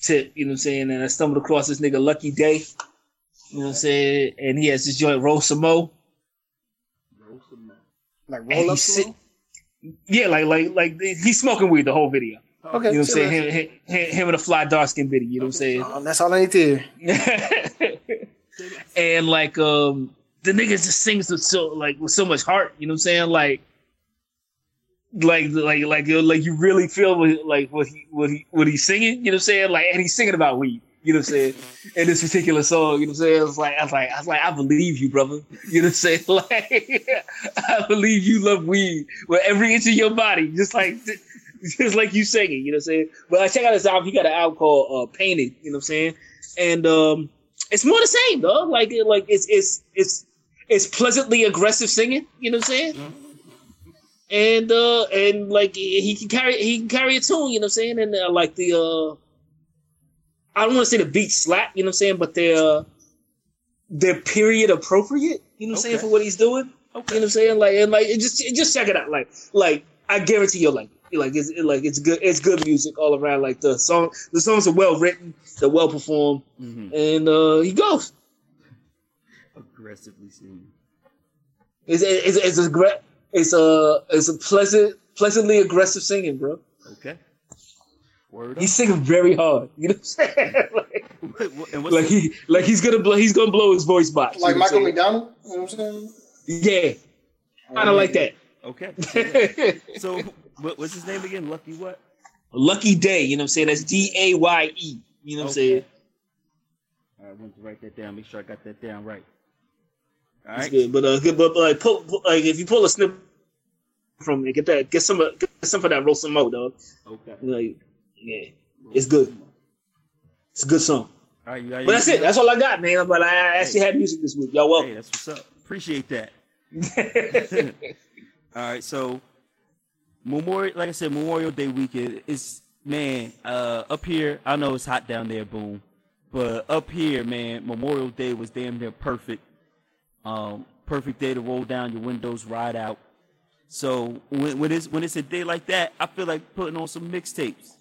tip, you know what I'm saying, and I stumbled across this nigga Lucky Daye, you know what I'm saying, and he has this joint Roll Some Mo. Like roll up. sit- Yeah, like like like he's smoking weed the whole video. Okay. You know what I'm saying? Him, him, him and a fly dark skin bitty, you know what I'm Um, that's all I need to hear. and like um the niggas just sings with so like with so much heart, you know what I'm saying? Like like like like like you really feel what, like what he what he what he's singing, you know what I'm saying? Like and he's singing about weed, you know what I'm saying? In this particular song, you know what I'm saying? It's like I was like I was like I believe you, brother. You know what I'm saying? Like I believe you love weed with every inch of your body, just like just like you singing. You know what I'm saying? But I check out his album. He got an album called uh, Painted. You know what I'm saying? And um, it's more the same, dog. Like like it's it's it's it's pleasantly aggressive singing. You know what I'm saying? And uh and like he can carry he can carry a tune. You know what I'm saying? And uh, like the uh, I don't want to say the beat slap. You know what I'm saying? But they're uh, they're period appropriate. You know what I'm saying for what he's doing. Okay. You know what I'm saying? Like and like it just it- just check it out. Like like I guarantee you'll like it. Like it's it, like it's good it's good music all around. Like the song the songs are well written, they're well performed, Mhm. and uh he goes. Aggressively singing. It's it's it's a great it's a it's a pleasant pleasantly aggressive singing, bro. Okay. Word He's singing very hard. You know what I'm saying? like. What- like he like he's gonna blow he's gonna blow his voice box. Like you know what Michael I'm McDonald. You know what I'm saying? saying? Yeah, kind of like that. okay. So what, what's his name again? Lucky what? Lucky Daye, you know what I'm saying? That's D A Y E. You know what I'm Okay. saying? I want to write that down. Make sure I got that down right. All It's right. good, but uh, good, but like, pull, pull- like if you pull a snip from it, get that, get some, of- get some of that, roll some more, dog. Okay. Like, yeah, it's good. It's a good song. All right. You got But that's it. That's all I got, man. But I actually had music this week. Y'all welcome. Hey, that's what's up. Appreciate that. All right, so Memorial, like I said, Memorial Day weekend is man uh, up here. I know it's hot down there, boom, but up here, man, Memorial Day was damn near perfect. Um, perfect day to roll down your windows, ride out. So when, when it's when it's a day like that, I feel like putting on some mixtapes.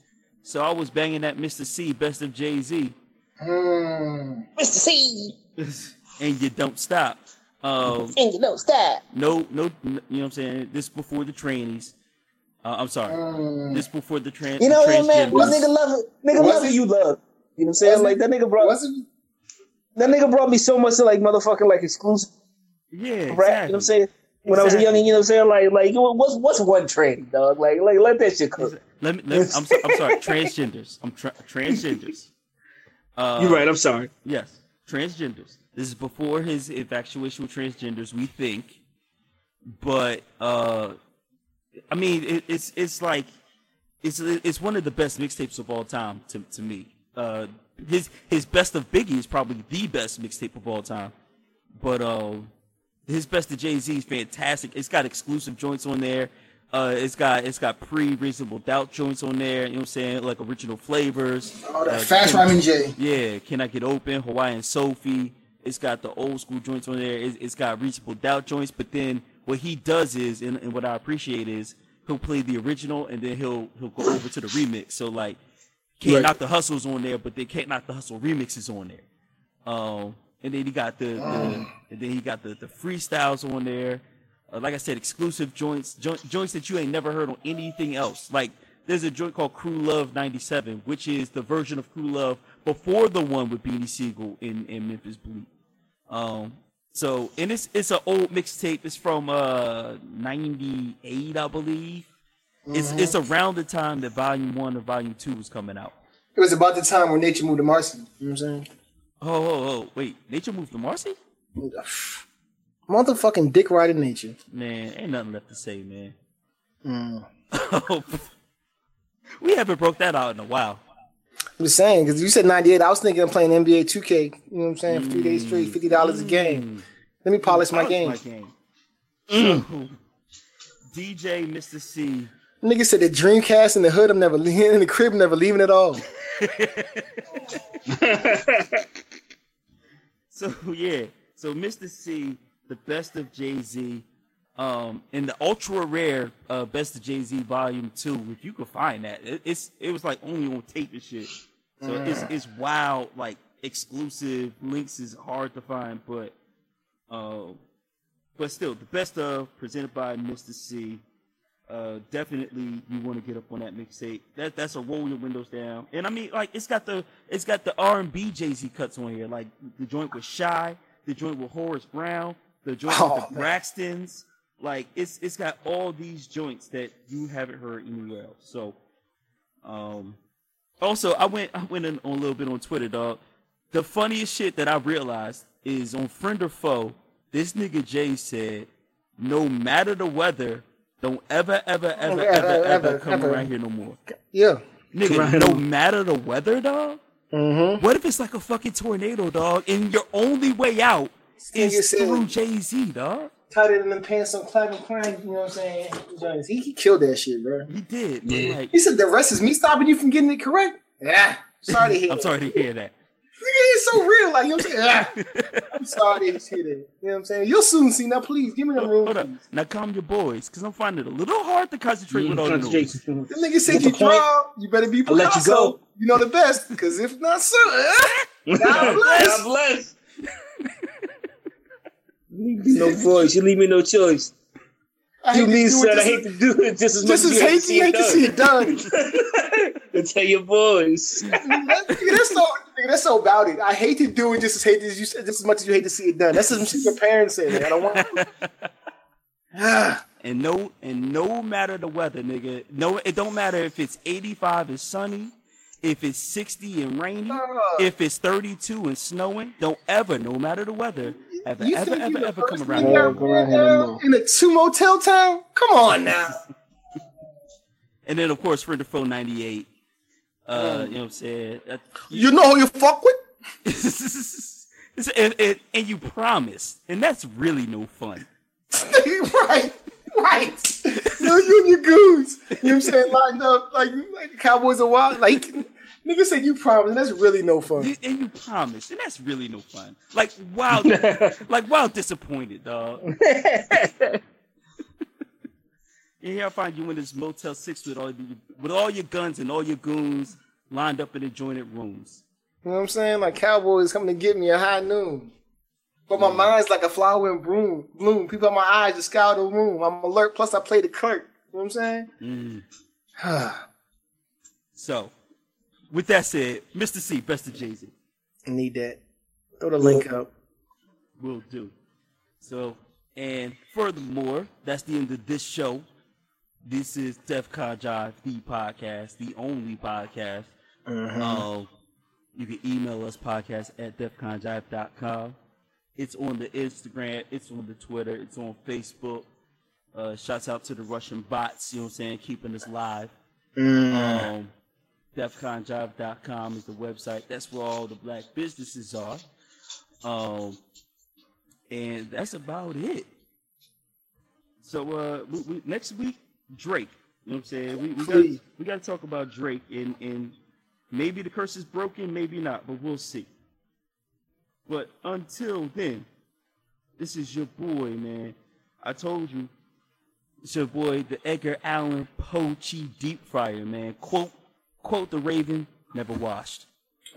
So I was banging that Mr. Cee, best of Jay Z, Mm. Mr. Cee, and you don't stop. Um, and you don't stop. no, no, you know what I'm saying. This before the trainees. Uh, I'm sorry. Mm. This before the trans. You know the what, man? transgenders. That nigga love it. Nigga love it? it. You love. You know what I'm saying? Was it? Like that nigga brought Was it? that nigga brought me so much to like motherfucking like exclusive Yeah, rap. You know what I'm saying? When I was a Exactly. youngin', you know what I'm saying? Like, like what's what's one trend, dog? Like, like let that shit cook. Let me. Let me I'm, so, I'm sorry. Transgenders. I'm tra- transgenders. Uh, You're right. I'm sorry. Yes, transgenders. This is before his infatuation with transgenders. We think, but uh, I mean, it, it's it's like it's it's one of the best mixtapes of all time to to me. Uh, his his best of Biggie is probably the best mixtape of all time, but um, his best of Jay Z is fantastic. It's got exclusive joints on there. Uh, it's got it's got pre reasonable doubt joints on there. You know what I'm saying? Like original flavors. Oh, that Uh, fast Can- rhyming J. yeah, Can I Get Open, Hawaiian Sophie. It's got the old school joints on there. It's, it's got reachable doubt joints. But then what he does is, and, and what I appreciate is, he'll play the original and then he'll he'll go over to the remix. So like, can't Right. knock the hustles on there, but they can't knock the hustle remixes on there. Um, and then he got the, the and then he got the the freestyles on there. Uh, like I said, exclusive joints, jo- joints that you ain't never heard on anything else. Like there's a joint called Crew Love '97, which is the version of Crew Love before the one with Beanie Sigel in, in Memphis Bleek. Um, so and it's it's an old mixtape. It's from uh '98, I believe. It's it's around the time that Volume One or Volume Two was coming out. It was about the time when nature moved to Marcy. You know what I'm saying? Oh, oh, oh, wait, Nature moved to Marcy? Motherfucking dick riding nature. Man, ain't nothing left to say, man. Mm. we haven't broke that out in a while. I'm just saying, because you said 98. I was thinking of playing NBA 2K. You know what I'm saying? Three days mm. straight, $50 a game. Mm. Let me polish my game. Polish game. Mm. So, DJ Mr. Cee. Nigga said the Dreamcast in the hood, I'm never leaving, in the crib, never leaving at all. So yeah, so Mr. Cee, the best of Jay Z, um, in the ultra rare uh, best of Jay Z Volume Two. If you could find that, it, it's it was like only on tape and shit. So it's it's wild, like exclusive links is hard to find, but uh, but still the best of presented by Mr. Cee. Uh, definitely you want to get up on that mixtape. That that's a roll your windows down. And I mean, like it's got the it's got the R and B Jay Z cuts on here, like the joint with Shy, the joint with Horace Brown, the joint Oh, with the. Braxtons. Like it's it's got all these joints that you haven't heard anywhere else. So, um, also I went I went in on a little bit on Twitter, dog. The funniest shit that I realized is on Friend or Foe. This nigga Jay said, "No matter the weather, Don't ever, ever, ever, Ever, ever, ever, ever, ever, come ever. around here no more. Yeah. Nigga, around no here. matter the weather, dog. Mm-hmm. What if it's like a fucking tornado, dog, and your only way out is said- through Jay Z, dog? Tighter than them pants on Clive and Klein, you know what I'm saying? He, he killed that shit, bro. He did. but, Yeah. Like, He said the rest is me stopping you from getting it correct. Yeah. Sorry to hear I'm sorry to hear that. Nigga, It's so real. Like, you know what I'm saying? Ah, I'm sorry to hear that. You know what I'm saying? You'll soon see. Now, please, give me the room. Hold up. Now calm your boys, because I'm finding it a little hard to concentrate mm, with all the noise. Concentration. The nigga said you draw. You better be I'll let you Picasso. go. You know the best. Because if not, so. God God bless. bless. no voice. You leave me no choice. I You mean, do it son, I hate to do it just as much Just as as you hate to see hate to see it it done. done. And tell your boys. Nigga, that's so nigga, that's so about it. I hate to do it just as hate as you just as much as you hate to see it done. That's some shit your parents say. Like, I don't want. And no, and no matter the weather, nigga. No, it don't matter if it's 85 and sunny, if it's 60 and rainy, Uh. if it's 32 and snowing. Don't ever, no matter the weather, ever, you ever, think ever, you ever come around here. out come around here there no in a two motel town? Come on now. And then, of course, Friend or Foe 98. Mm. Uh, you know what I'm saying? Uh, You know who you fuck with? and, and, and you promise, and that's really no fun. right, right. Yo, you and your goons. You know what I'm saying? Lined up like, like Cowboys are wild. Like nigga said you promised, and that's really no fun. You- And you promise, and that's really no fun. Like wow, like wow, disappointed, dog. And here I find you in this Motel Six with all your, with all your guns and all your goons lined up in adjoining rooms. You know what I'm saying? Like Cowboys coming to get me at high noon. But my mind's like a flower in bloom. Bloom. People in my eyes just scour the room. I'm alert. Plus, I play the clerk. You know what I'm saying? Mm. So, with that said, Mr. Cee, best of Jay Z, Need that. Throw the link up. will do. So, and furthermore, that's the end of this show. This is Def Con Jive, the podcast, the only podcast. Um, you can email us podcast at defconjive.com. It's on the Instagram, it's on the Twitter, it's on Facebook. Uh, shouts out to the Russian bots, you know what I'm saying, keeping us live. Um, defconjive.com is the website. That's where all the black businesses are. Um, and that's about it. So uh, we, we, next week, Drake. You know what I'm saying? We, we got we got to talk about Drake and and maybe the curse is broken, maybe not, but we'll see. But until then, this is your boy, man. I told you, it's your boy, the Edgar Allan Poe Deep Fryer, man. Quote quote the Raven, never washed.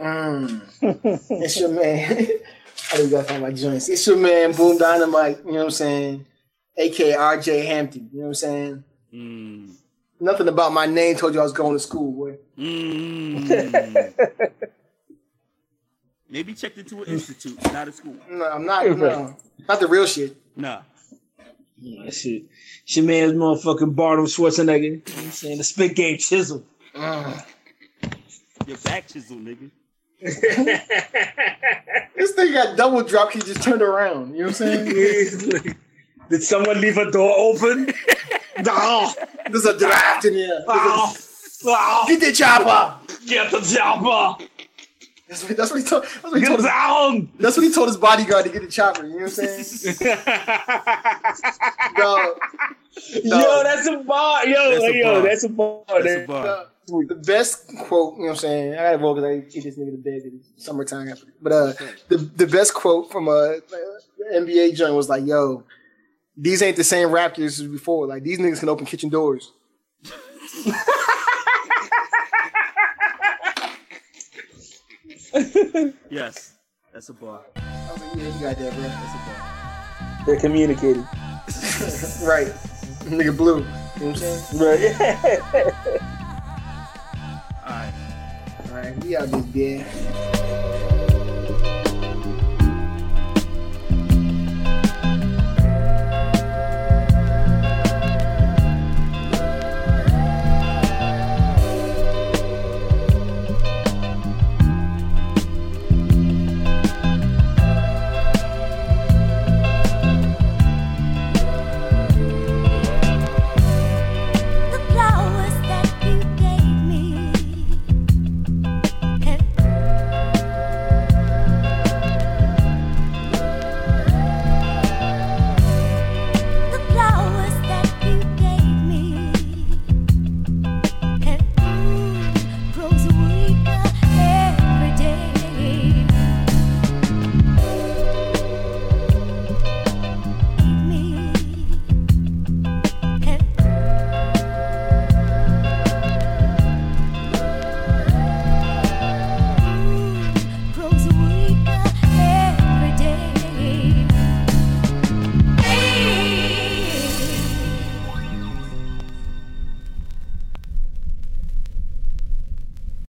Mm. it's your man. I just got to find my joints. It's your man, Boom Dynamite. You know what I'm saying? AKA RJ Hampton. You know what I'm saying? Mm. Nothing about my name told you I was going to school, boy. Mm. Maybe checked into an institute, not a school. No, I'm not. No, not the real shit. Nah. Yeah, shit. It's your man's motherfucking Barnum Schwarzenegger. You know what I'm saying? The spit game chisel. Mm. Your back chisel, nigga. This thing got double drop. He just turned around. You know what I'm saying? Did someone leave a door open? no. There's a draft in here. Ah. There's Oh, oh, Get the chopper. get the chopper. That's what, that's what he told. That's what he Get told. His, down. that's what he told his bodyguard to get the chopper. You know what I'm saying? Dog, Yo, that's a bar. Yo, That's a yo, bar. that's a bar. That's a bar. Dog. the best quote. You know what I'm saying? I gotta vote because I get this nigga to bed. 'cause it's Summertime, but uh, the the best quote from a NBA joint was like, "Yo, these ain't the same Raptors as before. Like these niggas can open kitchen doors." Yes, that's a bar. I was like, "Yeah, you got that, bro." That's a bar. They're communicating. Right, nigga blue. You know what I'm saying? Right. All right. All right. We out this bitch.